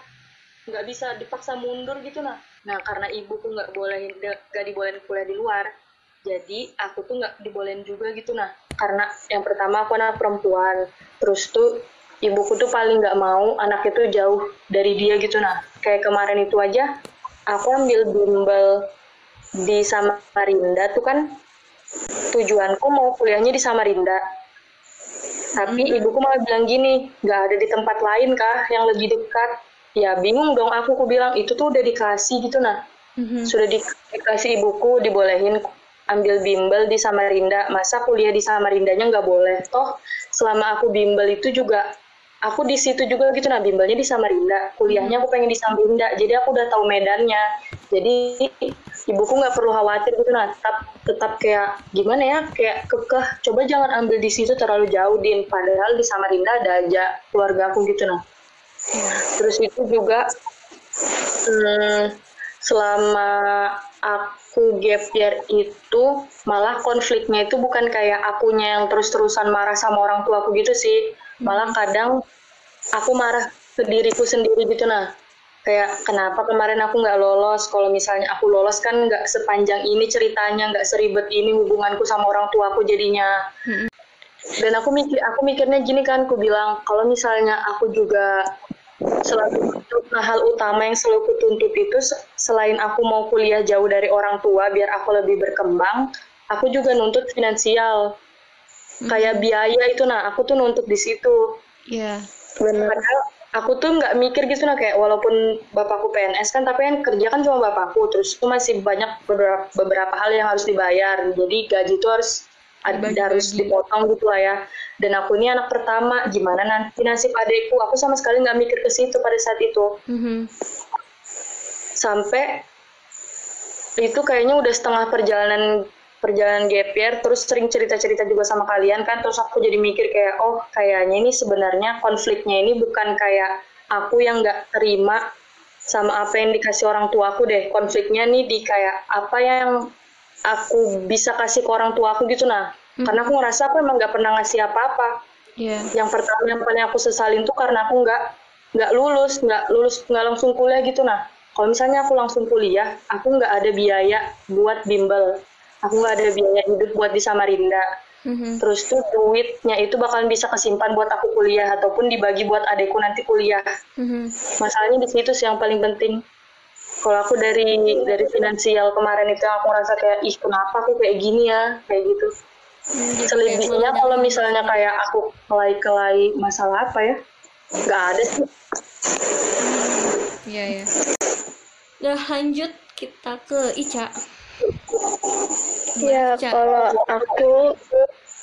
nggak bisa dipaksa mundur gitu nah. Nah, karena ibuku nggak bolehin, nggak dibolehin kuliah di luar, jadi aku tuh nggak dibolehin juga gitu nah karena yang pertama aku anak perempuan terus tuh ibuku tuh paling nggak mau anak itu jauh dari dia gitu. Nah kayak kemarin itu aja aku ambil bimbel di Samarinda tuh kan tujuanku mau kuliahnya di Samarinda. Tapi ibuku malah bilang gini nggak ada di tempat lain kah yang lebih dekat? Ya bingung dong aku aku bilang itu tuh udah dikasih gitu nah. Mhm. sudah di- dikasih ibuku dibolehin ambil bimbel di Samarinda. Masa kuliah di Samarindanya nggak boleh toh? Selama aku bimbel itu juga aku di situ juga gitu nah bimbelnya di Samarinda. Kuliahnya aku pengen di Samarinda. Jadi aku udah tahu medannya. Jadi ibuku nggak perlu khawatir gitu nah tetap tetap kayak gimana ya kayak kekeh. Coba jangan ambil di situ terlalu jauh din. Padahal di Samarinda ada aja keluarga aku gitu nah terus itu juga hmm, selama aku gap year itu malah konfliknya itu bukan kayak akunya yang terus-terusan marah sama orang tua aku gitu sih malah kadang aku marah ke diriku sendiri gitu nah. Kayak kenapa kemarin aku nggak lolos? Kalau misalnya aku lolos kan nggak sepanjang ini ceritanya nggak seribet ini hubunganku sama orang tua aku jadinya dan aku mikir aku mikirnya gini kan aku bilang kalau misalnya aku juga selalu nah hal utama yang selalu kutuntut itu se- selain aku mau kuliah jauh dari orang tua biar aku lebih berkembang aku juga nuntut finansial kayak biaya itu nah aku tuh nuntut di situ. Iya. benar padahal aku tuh nggak mikir gitu nah kayak walaupun bapakku PNS kan tapi kan kerja kan cuma bapakku terus itu masih banyak beberapa beberapa hal yang harus dibayar. Jadi gaji itu harus ada harus dipotong gitu lah ya. Dan aku ini anak pertama gimana nanti nasib adekku aku sama sekali nggak mikir ke situ pada saat itu. Mhm. sampai itu kayaknya udah setengah perjalanan perjalanan gap year terus sering cerita-cerita juga sama kalian kan terus aku jadi mikir kayak oh kayaknya ini sebenarnya konfliknya ini bukan kayak aku yang nggak terima sama apa yang dikasih orang tua aku deh. Konfliknya nih di kayak apa yang aku bisa kasih ke orang tua aku gitu nah. Karena aku ngerasa aku emang nggak pernah ngasih apa-apa. Iya. yang pertama yang paling aku sesalin tuh karena aku nggak nggak lulus nggak lulus nggak langsung kuliah gitu nah. Kalau misalnya aku langsung kuliah aku nggak ada biaya buat bimbel aku nggak ada biaya hidup buat di Samarinda. Mhm. terus tuh duitnya itu bakalan bisa kesimpan buat aku kuliah ataupun dibagi buat adekku nanti kuliah. Mhm. masalahnya di situ sih yang paling penting. Kalau aku dari dari finansial kemarin itu aku ngerasa kayak ih kenapa aku kayak gini ya? Kayak gitu. Hmm, selebihnya kalau misalnya kayak aku kelai-kelai masalah apa ya? Nggak ada sih. Iya ya. Udah lanjut kita ke Ica. Ya, kalau aku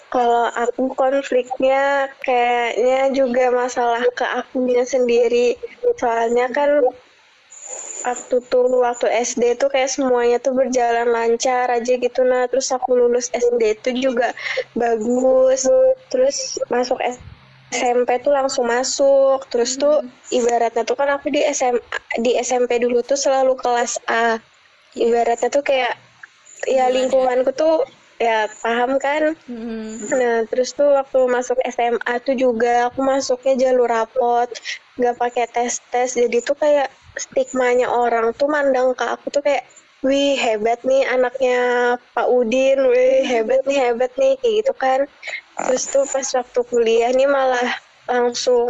kalau aku konfliknya kayaknya juga masalah ke akunya sendiri. Soalnya kan waktu tuh waktu SD tuh kayak semuanya tuh berjalan lancar aja gitu. Nah terus aku lulus SD tuh juga bagus. Terus masuk SMP tuh langsung masuk. Terus tuh ibaratnya tuh kan aku di SM di SMP dulu tuh selalu kelas A. Ibaratnya tuh kayak ya lingkunganku tuh ya paham kan Mm-mm. Nah, terus tuh waktu masuk SMA tuh juga aku masuknya jalur rapot, nggak pakai tes tes. Jadi tuh kayak stigmanya orang tuh mandang ke aku tuh kayak, wih hebat nih anaknya Pak Udin, wih hebat nih hebat nih kayak gitu kan. Terus tuh pas waktu kuliah nih malah langsung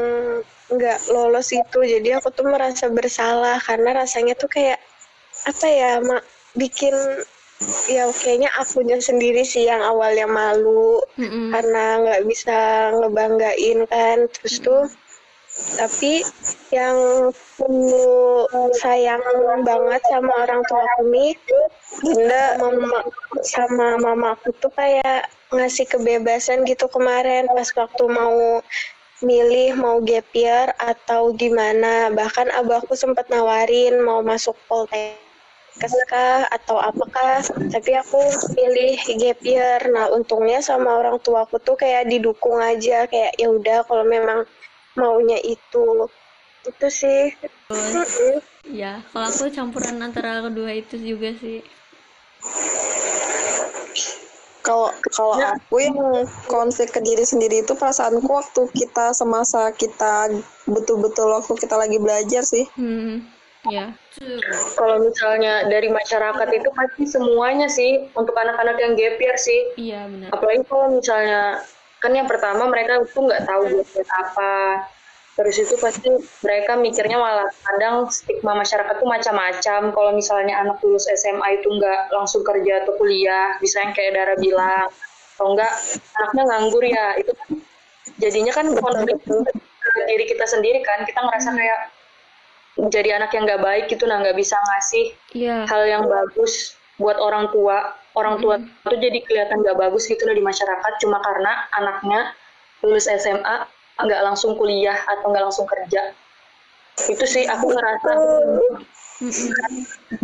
nggak lolos itu. Jadi aku tuh merasa bersalah karena rasanya tuh kayak apa ya, mak bikin ya kayaknya akunya sendiri sih yang awalnya malu Mm-mm. karena nggak bisa ngebanggain kan. Terus tuh tapi yang aku sayang banget sama orang tua aku nih Bunda mama sama mama aku tuh kayak ngasih kebebasan gitu kemarin pas waktu mau milih mau gap year atau gimana. Bahkan abahku sempat nawarin mau masuk poltek kah atau apakah tapi aku pilih gap year. Nah untungnya sama orang tuaku tuh kayak didukung aja. Kayak ya udah kalau memang maunya itu. Itu sih. Ya, kalau aku campuran antara kedua itu juga sih. Kalau kalau aku yang konflik ke diri sendiri itu perasaanku waktu kita semasa kita betul-betul waktu kita lagi belajar sih. Hmm, ya. Kalau misalnya dari masyarakat itu pasti semuanya sih untuk anak-anak yang gap year sih. Iya, benar. Apalagi kalau misalnya kan yang pertama mereka itu nggak tahu year apa. Terus itu pasti mereka mikirnya malah kadang stigma masyarakat tuh macam-macam. Kalau misalnya anak lulus SMA itu nggak langsung kerja atau kuliah, bisa yang kayak Dara bilang, atau enggak anaknya nganggur ya, itu kan jadinya kan konflik ke diri kita sendiri kan, kita ngerasa kayak jadi anak yang nggak baik gitu, nah nggak bisa ngasih Iya. hal yang bagus buat orang tua. Orang tua itu jadi kelihatan nggak bagus gitu loh di masyarakat cuma karena anaknya lulus SMA nggak langsung kuliah atau nggak langsung kerja. Itu sih aku ngerasa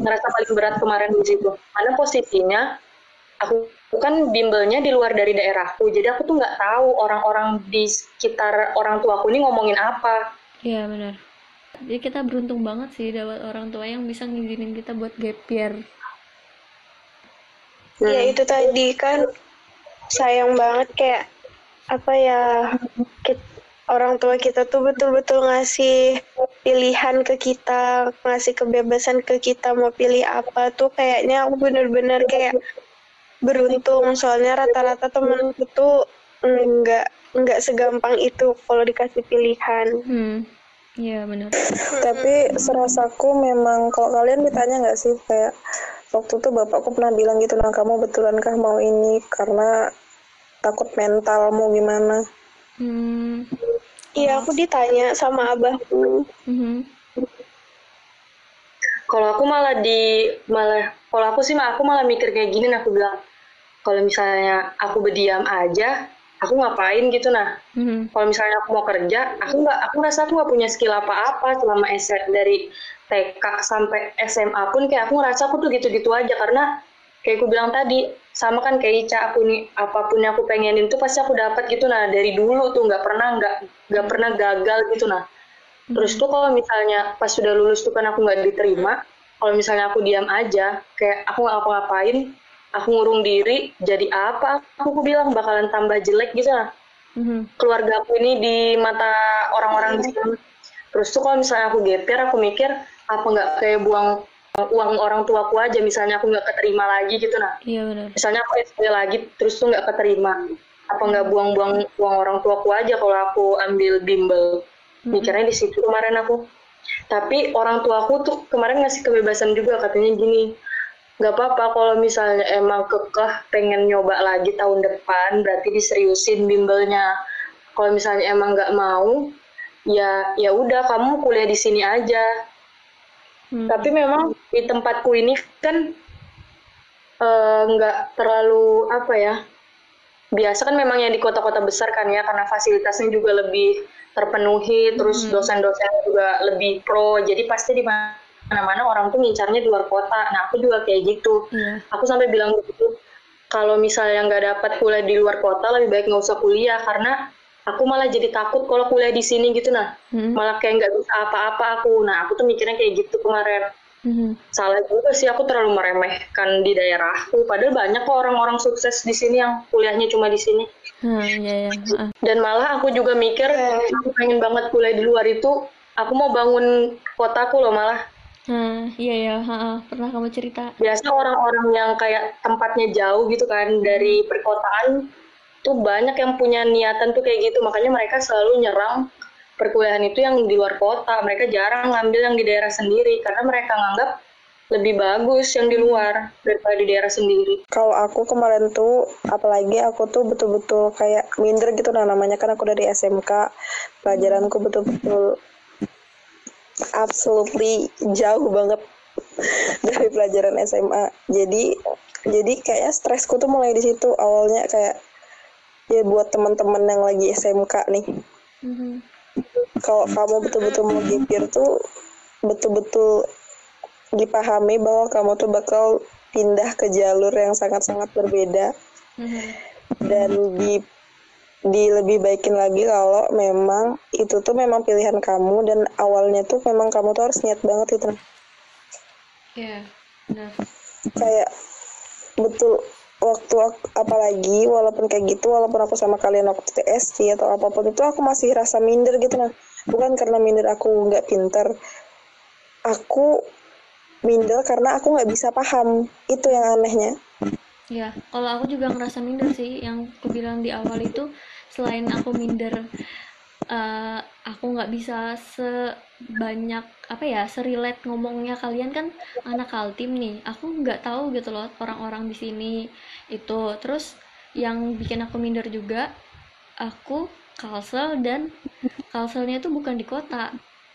ngerasa paling berat kemarin di situ. Karena posisinya aku aku kan bimbelnya di luar dari daerahku, jadi aku tuh nggak tahu orang-orang di sekitar orang tuaku ini ngomongin apa. Iya, benar. Jadi kita beruntung banget sih dapat orang tua yang bisa ngizinin kita buat gap year. ya itu tadi kan sayang banget kayak apa ya kit- orang tua kita tuh betul-betul ngasih pilihan ke kita ngasih kebebasan ke kita mau pilih apa tuh kayaknya aku bener-bener kayak beruntung soalnya rata-rata temenku tuh nggak nggak segampang itu kalau dikasih pilihan Hmm. Iya, benar. Tapi serasaku memang kalau kalian ditanya nggak sih kayak waktu itu bapakku pernah bilang gitu nah kamu betulankah mau ini karena takut mental mau gimana Hmm. iya aku ditanya sama abahku Mhm. Kalau aku malah di malah kalau aku sih mah aku malah mikir kayak gini nah aku bilang kalau misalnya aku berdiam aja aku ngapain gitu. Nah Mhm. kalau misalnya aku mau kerja aku nggak aku rasa aku nggak punya skill apa-apa selama S dari TK sampai SMA pun kayak aku ngerasa aku tuh gitu-gitu aja. Karena kayak aku bilang tadi sama kan kayak Ica aku nih apa pun yang aku pengenin tuh pasti aku dapat gitu. Nah dari dulu tuh nggak pernah nggak nggak pernah gagal gitu. Nah terus tuh kalau misalnya pas sudah lulus tuh kan aku nggak diterima kalau misalnya aku diam aja kayak aku nggak ngapa-ngapain aku ngurung diri jadi apa aku, aku bilang bakalan tambah jelek gitu nah Mhm. keluarga aku ini di mata orang-orang di sini. Terus tuh kalau misalnya aku geper, aku mikir apa nggak kayak buang uang orang tuaku aja, misalnya aku nggak keterima lagi gitu nah. Iya, benar. Misalnya aku SD lagi, terus tuh nggak keterima. Apa nggak buang-buang uang orang tuaku aja kalau aku ambil bimbel. Mikirnya di situ kemarin aku. Tapi orang tuaku tuh kemarin ngasih kebebasan juga katanya gini, nggak apa-apa kalau misalnya emang kekeh pengen nyoba lagi tahun depan berarti diseriusin bimbelnya. Kalau misalnya emang nggak mau ya ya udah kamu kuliah di sini aja. Hmm. tapi memang di tempatku ini kan eh, nggak terlalu apa ya biasa kan memang yang di kota-kota besar kan ya karena fasilitasnya juga lebih terpenuhi terus dosen-dosen juga lebih pro jadi pasti di mana mana-mana orang tuh ngincarnya di luar kota. Nah aku juga kayak gitu. Iya. Aku sampai bilang gitu, kalau misalnya nggak dapat kuliah di luar kota lebih baik nggak usah kuliah karena aku malah jadi takut kalau kuliah di sini gitu nah. Mhm. Malah kayak nggak bisa apa-apa aku. Nah aku tuh mikirnya kayak gitu kemarin. Mhm. Salah juga sih aku terlalu meremehkan di daerahku. Padahal banyak kok orang-orang sukses di sini yang kuliahnya cuma di sini. Hah, iya ya. Heeh. Dan malah aku juga mikir aku pengen banget kuliah di luar itu. Aku mau bangun kotaku loh malah. Nah, iya ya, heeh. pernah kamu cerita. Biasa orang-orang yang kayak tempatnya jauh gitu kan dari perkotaan tuh banyak yang punya niatan tuh kayak gitu. Makanya mereka selalu nyerang perkuliahan itu yang di luar kota. Mereka jarang ngambil yang di daerah sendiri karena mereka nganggap lebih bagus yang di luar daripada di daerah sendiri. Kalau aku kemarin tuh, apalagi aku tuh betul-betul kayak minder gitu nah namanya kan aku dari SMK, pelajaranku betul-betul absolutely jauh banget dari pelajaran SMA. Jadi jadi kayaknya stresku tuh mulai di situ awalnya kayak ya buat teman-teman yang lagi SMK nih. Mhm. Kalau kamu betul-betul mau gapir tuh betul-betul dipahami bahwa kamu tuh bakal pindah ke jalur yang sangat-sangat berbeda Mhm. dan di di lebih baikin lagi kalau memang itu tuh memang pilihan kamu dan awalnya tuh memang kamu tuh harus niat banget gitu. Iya, benar. kayak betul waktu aku- apalagi walaupun kayak gitu walaupun aku sama kalian waktu TSC atau apa pun itu aku masih rasa minder gitu nah bukan karena minder aku nggak pinter. Aku minder karena aku nggak bisa paham. Itu yang anehnya Ya, kalau aku juga ngerasa minder sih. Yang aku bilang di awal itu, selain aku minder, eh, aku nggak bisa sebanyak apa ya, serelate ngomongnya kalian kan anak kaltim nih. Aku nggak tahu gitu loh orang-orang di sini itu. Terus yang bikin aku minder juga, aku kalsel dan kalselnya itu bukan di kota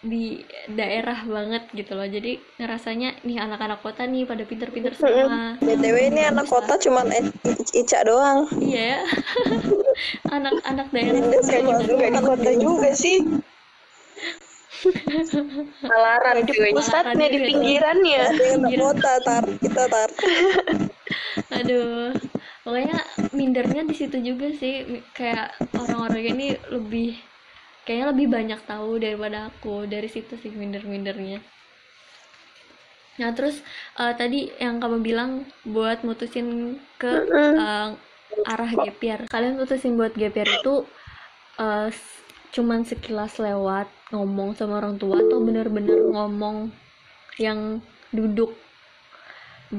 di daerah banget gitu loh. Jadi ngerasanya nih anak-anak kota nih pada pinter-pinter semua. Btw ini anak kota cuman I- I- Ica doang. Iya. *laughs* Ya. Anak-anak daerah. Gak sama di, nggak di kota juga sih. Malaran Di pusatnya, di pinggirannya. anak kota tar kita tar. *laughs* Aduh. Pokoknya mindernya di situ juga sih. Kayak orang-orang ini lebih kayaknya lebih banyak tahu daripada aku. Dari situ sih minder-mindernya. Nah, terus eh, tadi yang kamu bilang buat mutusin ke eh, arah gap year. Kalian mutusin buat gap year itu s- cuman sekilas lewat ngomong sama orang tua atau bener-bener ngomong yang duduk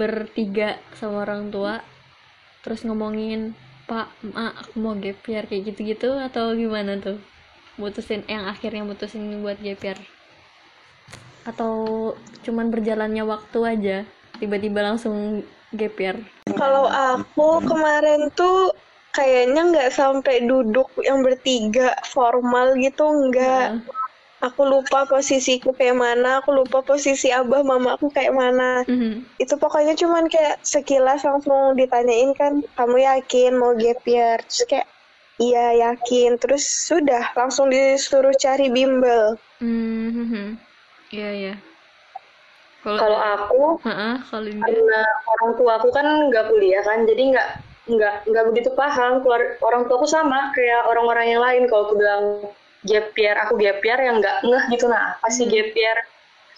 bertiga sama orang tua terus ngomongin pak ma aku mau gap year kayak gitu-gitu atau gimana tuh mutusin yang akhirnya mutusin buat year atau cuman berjalannya waktu aja tiba-tiba langsung year Kalau aku kemarin tuh kayaknya nggak sampai duduk yang bertiga formal gitu nggak. Aku lupa posisiku kayak mana, aku lupa posisi abah mama aku kayak mana. Mhm. Itu pokoknya cuman kayak sekilas langsung ditanyain kan, kamu yakin mau gap year? Terus kayak, iya yakin. Terus sudah langsung disuruh cari bimbel. Mhm. Iya iya. Kalau aku Heeh, kalau dia karena orang tua aku kan nggak kuliah kan jadi nggak nggak nggak begitu paham keluar orang tua aku sama kayak orang-orang yang lain kalau aku bilang gap year aku gap year yang nggak ngeh gitu nah apa sih gap year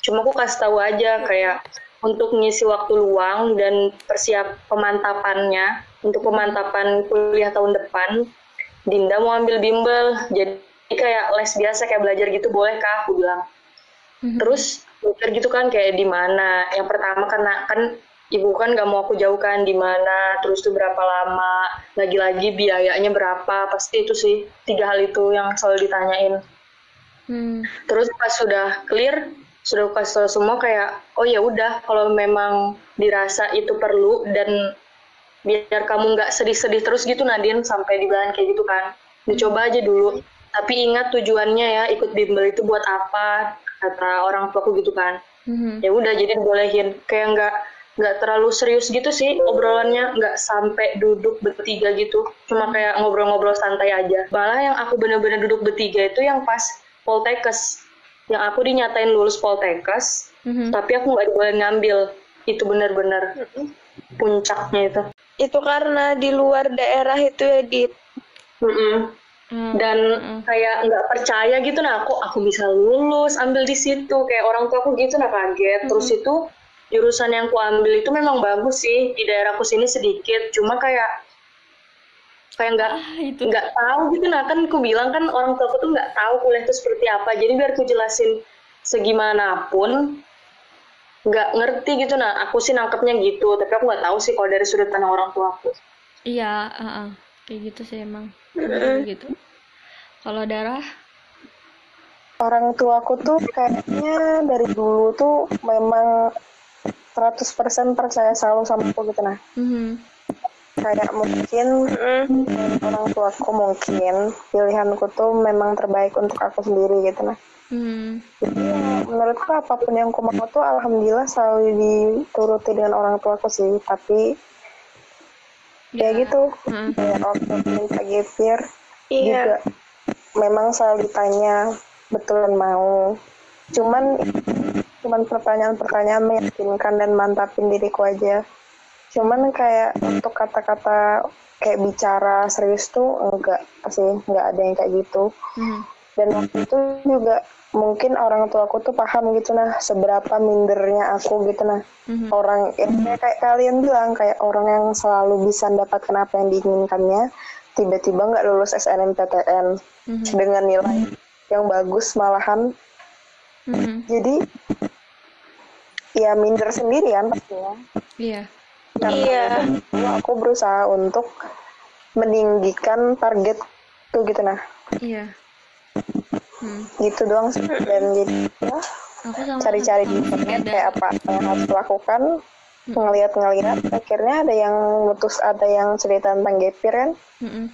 cuma aku kasih tahu aja kayak untuk ngisi waktu luang dan persiap pemantapannya untuk pemantapan kuliah tahun depan Dinda mau ambil bimbel. Jadi kayak les biasa kayak belajar gitu boleh kah? Aku bilang. Terus mikir gitu kan kayak di mana? Yang pertama karena kan ibu kan nggak mau aku jauhkan di mana terus tuh berapa lama lagi-lagi biayanya berapa pasti itu sih tiga hal itu yang selalu ditanyain. Hmm. terus pas sudah clear sudah kasih semua kayak oh ya udah kalau memang dirasa itu perlu dan biar kamu nggak sedih-sedih terus gitu Nadine sampai dibilang kayak gitu kan. Dicoba aja dulu. Tapi ingat tujuannya ya ikut bimbel itu buat apa kata orang tuaku gitu kan. Mhm. ya udah jadi dibolehin. Kayak nggak nggak terlalu serius gitu sih obrolannya. Nggak sampai duduk bertiga gitu. Cuma kayak ngobrol-ngobrol santai aja. Malah yang aku bener-bener duduk bertiga itu yang pas poltekes yang aku dinyatain lulus Poltekkes Mhm. tapi aku nggak boleh ngambil. Itu benar-benar puncaknya itu. Itu karena di luar daerah itu ya di Mm-mm. Hmm. dan kayak nggak percaya gitu nah aku aku bisa lulus ambil di situ. Kayak orang tua aku gitu nah kaget. Terus itu jurusan yang aku ambil itu memang bagus sih di daerahku sini sedikit. Cuma kayak kayak nggak Ah, itu. nggak tahu gitu nah kan aku bilang kan orang tua aku tuh nggak tahu kuliah itu seperti apa. Jadi biar aku jelasin segimanapun nggak ngerti gitu. Nah aku sih nangkepnya gitu. Tapi aku nggak tahu sih kalau dari sudut pandang orang tua aku. Iya heeh. kayak gitu sih emang. Bener gitu. Kalau darah orang tuaku tuh kayaknya dari dulu tuh memang 100% percaya selalu sama aku gitu nah. Mhm. kayak mungkin Mm, orang tuaku mungkin pilihanku tuh memang terbaik untuk aku sendiri gitu nah Mhm. jadi ya, menurutku apa pun yang aku mau tuh alhamdulillah selalu dituruti dengan orang tuaku sih tapi ya gitu Heeh. kayak waktu minta gapir Iya. juga memang selalu ditanya betulan mau cuman cuman pertanyaan-pertanyaan meyakinkan dan mantapin diriku aja cuman kayak untuk kata-kata kayak bicara serius tuh enggak sih enggak ada yang kayak gitu Mhm. dan waktu itu juga mungkin orang tua aku tuh paham gitu nah seberapa mindernya aku gitu nah Mhm. orang ya, kayak kalian bilang kayak orang yang selalu bisa mendapatkan apa yang diinginkannya tiba-tiba nggak lulus SNMPTN Mhm. dengan nilai yang bagus malahan Mhm. jadi ya minder sendirian pastinya iya Karena Iya. itu aku berusaha untuk meninggikan target tuh gitu nah iya Hmm. gitu doang sih dan jadi ya cari-cari di internet kayak apa yang harus dilakukan ngeliat-ngeliat akhirnya ada yang mutus ada yang cerita tentang gapir kan Mhm.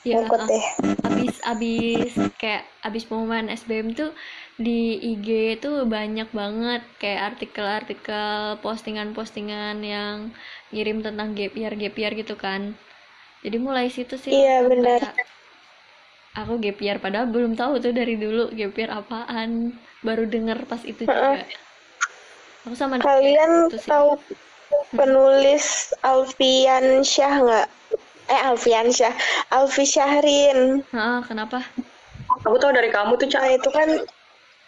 Iya, ngikut ah. deh abis abis kayak abis pengumuman SBM tuh di IG tuh banyak banget kayak artikel-artikel postingan-postingan yang ngirim tentang gap year gap year gitu kan jadi mulai situ sih Iya, benar. kayak, aku gap year padahal belum tahu tuh dari dulu gap year apaan baru denger pas itu juga aku sama Kalian sih. tahu penulis Alfian Syah nggak? Eh Alfian Syah, Alfi Syahrin. Ah, kenapa aku tahu dari kamu tuh cak Nah itu kan,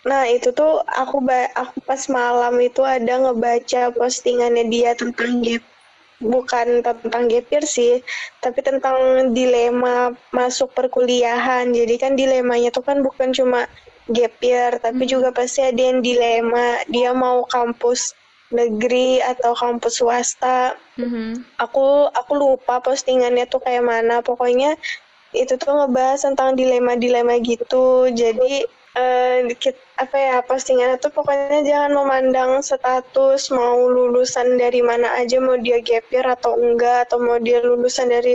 nah itu tuh aku ba aku pas malam itu ada ngebaca postingannya dia tentang gap, bukan tentang gapir sih, tapi tentang dilema masuk perkuliahan. Jadi kan dilemanya tuh kan bukan cuma gap year, tapi juga pasti ada yang dilema dia mau kampus negeri atau kampus swasta Mhm. aku aku lupa postingannya tuh kayak mana pokoknya itu tuh ngebahas tentang dilema-dilema gitu jadi eh, dikit apa ya postingannya tuh pokoknya jangan memandang status mau lulusan dari mana aja mau dia gap year atau enggak atau mau dia lulusan dari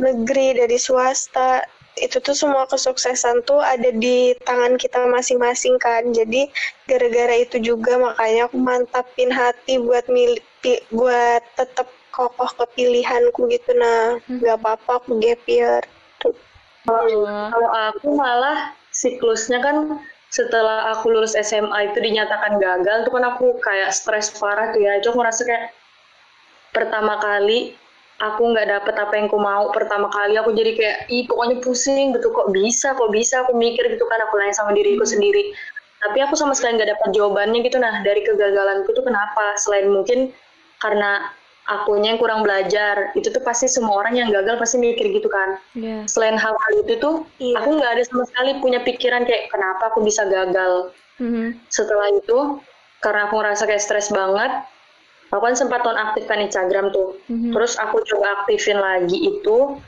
negeri dari swasta. Itu tuh semua kesuksesan tuh ada di tangan kita masing-masing kan. Jadi gara-gara itu juga makanya aku mantapin hati buat milih pi- buat tetap kokoh ke pilihanku gitu. Nah nggak apa-apa aku gap year. Kalau aku malah siklusnya kan setelah aku lulus SMA itu dinyatakan gagal tuh kan aku kayak stres parah tuh ya. Itu aku ngerasa kayak pertama kali aku nggak dapet apa yang aku mau. Pertama kali aku jadi kayak ih pokoknya pusing gitu kok bisa kok bisa aku mikir gitu kan aku nanya sama diriku sendiri. Tapi aku sama sekali nggak dapat jawabannya gitu nah dari kegagalanku tuh kenapa? Selain mungkin karena akunya yang kurang belajar. Itu tuh pasti semua orang yang gagal pasti mikir gitu kan. Iya. selain hal-hal itu tuh Iya. aku nggak ada sama sekali punya pikiran kayak kenapa aku bisa gagal? Mhm. setelah itu karena aku ngerasa kayak stres banget aku kan sempat nonaktifkan Instagram tuh. Mhm. terus aku coba aktifin lagi itu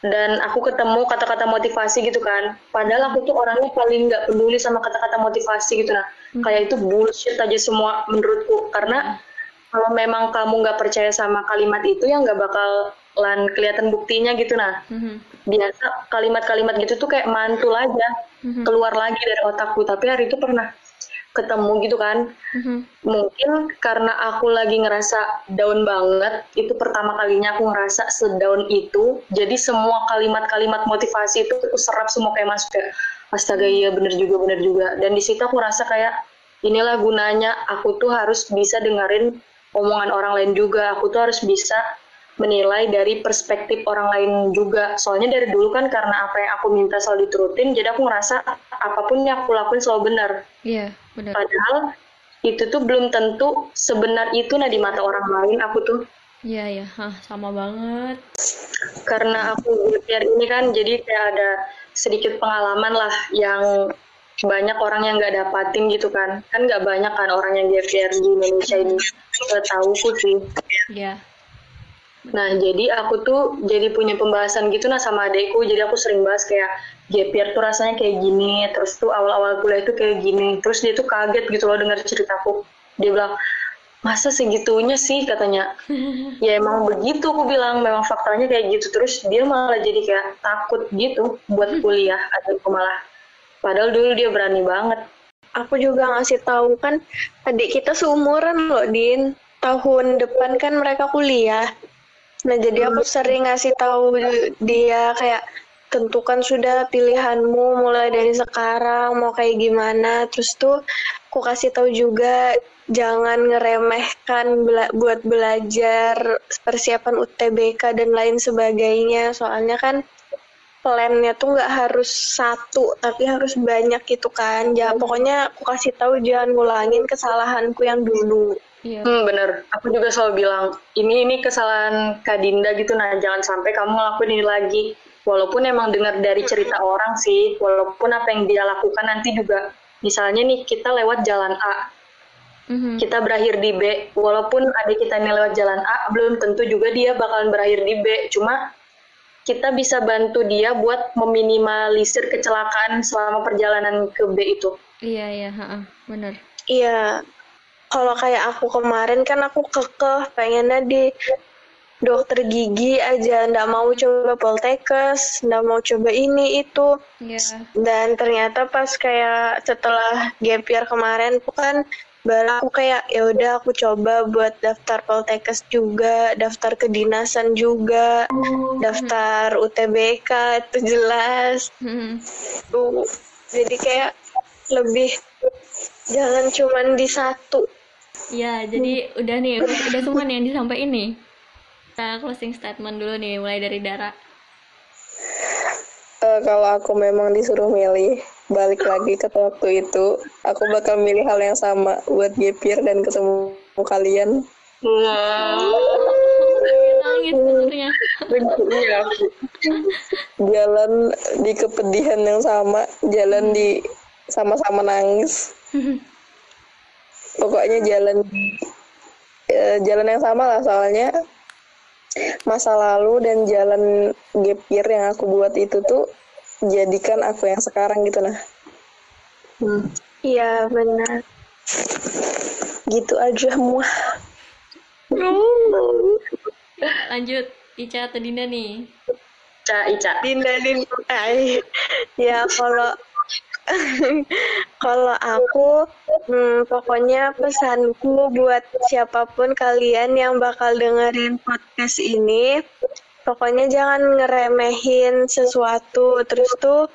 dan aku ketemu kata-kata motivasi gitu kan. Padahal aku tuh orangnya paling nggak peduli sama kata-kata motivasi gitu. Nah kayak itu bullshit aja semua menurutku. Karena kalau memang kamu nggak percaya sama kalimat itu ya nggak bakal lan kelihatan buktinya gitu nah Mhm. biasa kalimat-kalimat gitu tuh kayak mantul aja Mhm. keluar lagi dari otakku tapi hari itu pernah ketemu gitu kan Mhm. mungkin karena aku lagi ngerasa down banget itu pertama kalinya aku ngerasa sedown itu jadi semua kalimat-kalimat motivasi itu aku serap semua kayak masuk kayak astaga iya bener juga bener juga dan di situ aku rasa kayak inilah gunanya aku tuh harus bisa dengerin omongan orang lain juga aku tuh harus bisa menilai dari perspektif orang lain juga soalnya dari dulu kan karena apa yang aku minta selalu diturutin jadi aku ngerasa apa pun yang aku lakuin selalu benar Iya, benar. padahal itu tuh belum tentu sebenar itu nah di mata orang lain aku tuh Iya, iya. Hah, sama banget. karena aku GPR ini kan jadi kayak ada sedikit pengalaman lah yang banyak orang yang nggak dapatin gitu kan. Kan nggak banyak kan orang yang GPR di Indonesia ini. Setahuku sih. Iya. nah jadi aku tuh jadi punya pembahasan gitu nah sama adekku. Jadi aku sering bahas kayak GPR tuh rasanya kayak gini terus tuh awal-awal kuliah itu kayak gini. Terus dia tuh kaget gitu loh dengar ceritaku dia bilang masa segitunya sih? katanya. *laughs* Ya emang begitu aku bilang. Memang faktanya kayak gitu. Terus dia malah jadi kayak takut gitu buat *laughs* kuliah adikku malah padahal dulu dia berani banget Aku juga ngasih tahu kan adik kita seumuran loh, Din. Tahun depan kan mereka kuliah. Nah, jadi aku sering ngasih tahu dia kayak tentukan sudah pilihanmu mulai dari sekarang mau kayak gimana. Terus tuh aku kasih tahu juga jangan ngeremehkan bela- buat belajar persiapan UTBK dan lain sebagainya. Soalnya kan plannya tuh nggak harus satu tapi harus banyak gitu kan. Ya pokoknya aku kasih tahu jangan ngulangin kesalahanku yang dulu. Iya. hmm bener. Aku juga selalu bilang ini ini kesalahan Kak Dinda gitu nah jangan sampai kamu ngelakuin ini lagi. Walaupun emang dengar dari cerita orang sih walaupun apa yang dia lakukan nanti juga misalnya nih kita lewat jalan A. Mhm. kita berakhir di B walaupun adik kita ini lewat jalan A belum tentu juga dia bakalan berakhir di B. Cuma kita bisa bantu dia buat meminimalisir kecelakaan selama perjalanan ke B itu Iya, iya, heeh, benar. iya kalau kayak aku kemarin kan aku kekeh pengennya di dokter gigi aja ndak mau coba poltekkes ndak mau coba ini itu Iya. dan ternyata pas kayak setelah gap year kemarin tuh kan baru aku kayak ya udah aku coba buat daftar poltekkes juga daftar kedinasan juga daftar UTBK itu jelas Mhm. tuh jadi kayak lebih jangan cuman di satu Ya, jadi udah nih, udah, udah semua nih yang disampaikan nih. Kita closing statement dulu nih, mulai dari Dara. Eh, kalau aku memang disuruh milih balik lagi ke waktu itu, aku bakal milih hal yang sama buat year dan ketemu kalian. Nangis sebenarnya. Iya. Jalan di kepedihan yang sama, jalan di sama-sama nangis. Pokoknya jalan eh, jalan yang sama lah soalnya masa lalu dan jalan year yang aku buat itu tuh jadikan aku yang sekarang gitu nah. iya benar gitu aja muah Lanjut, Ica atau Dinda nih? Ica, Ica. Dinda Dinda Ay. ya kalau *laughs* kalau aku hmm, pokoknya pesanku buat siapa pun kalian yang bakal dengerin podcast ini pokoknya jangan ngeremehin sesuatu. Terus tuh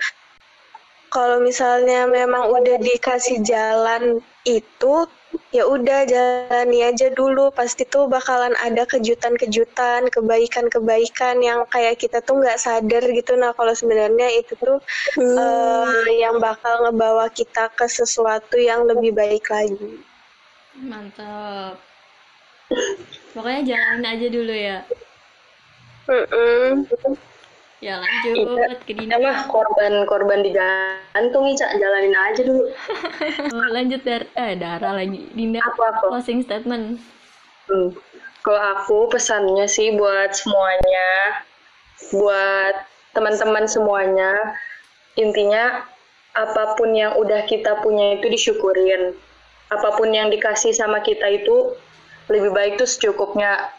kalau misalnya memang udah dikasih jalan itu ya udah jalani aja dulu. Pasti tuh bakalan ada kejutan-kejutan kebaikan-kebaikan yang kayak kita tuh nggak sadar gitu. Nah kalau sebenarnya itu tuh eh, yang bakal ngebawa kita ke sesuatu yang lebih baik lagi. Mantap. Pokoknya jalanin aja dulu ya. Mm-mm. Ya lanjut ke Dinda. Emang korban-korban digantung Ica, jalanin aja dulu. *laughs* Oh, lanjut Dar eh Dara lagi. Dinda Apa aku? closing statement. Hmm. Kalau aku pesannya sih buat semuanya, buat teman-teman semuanya, intinya apa pun yang udah kita punya itu disyukurin. Apa pun yang dikasih sama kita itu lebih baik tuh secukupnya.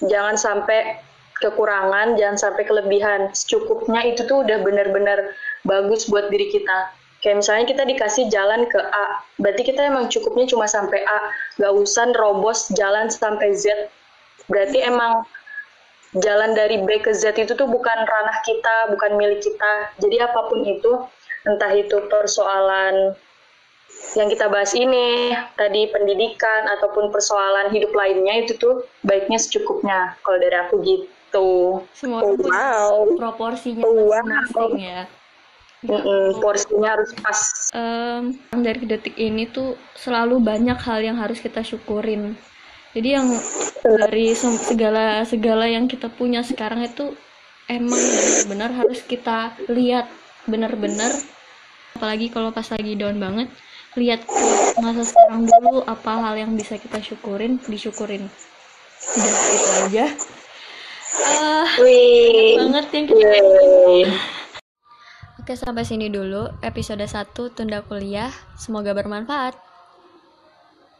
Jangan sampai kekurangan, jangan sampai kelebihan. Secukupnya itu tuh udah benar-benar bagus buat diri kita. Kayak misalnya kita dikasih jalan ke A, berarti kita emang cukupnya cuma sampai A, gak usah nerobos jalan sampai Z. Berarti emang jalan dari B ke Z itu tuh bukan ranah kita, bukan milik kita. Jadi apa pun itu, entah itu persoalan yang kita bahas ini tadi pendidikan ataupun persoalan hidup lainnya itu tuh baiknya secukupnya kalau dari aku gitu semua Oh, wow. proporsinya Oh, wow. masing-masing ya Mm-mm, porsinya harus pas Em, dari detik ini tuh selalu banyak hal yang harus kita syukurin. Jadi yang dari segala segala yang kita punya sekarang itu emang benar-benar harus kita lihat benar-benar apalagi kalau pas lagi down banget lihat ke masa sekarang dulu apa hal yang bisa kita syukurin disyukurin udah itu aja Ah, wih banget yang kita. Oke, sampai sini dulu episode 1 Tunda Kuliah. Semoga bermanfaat.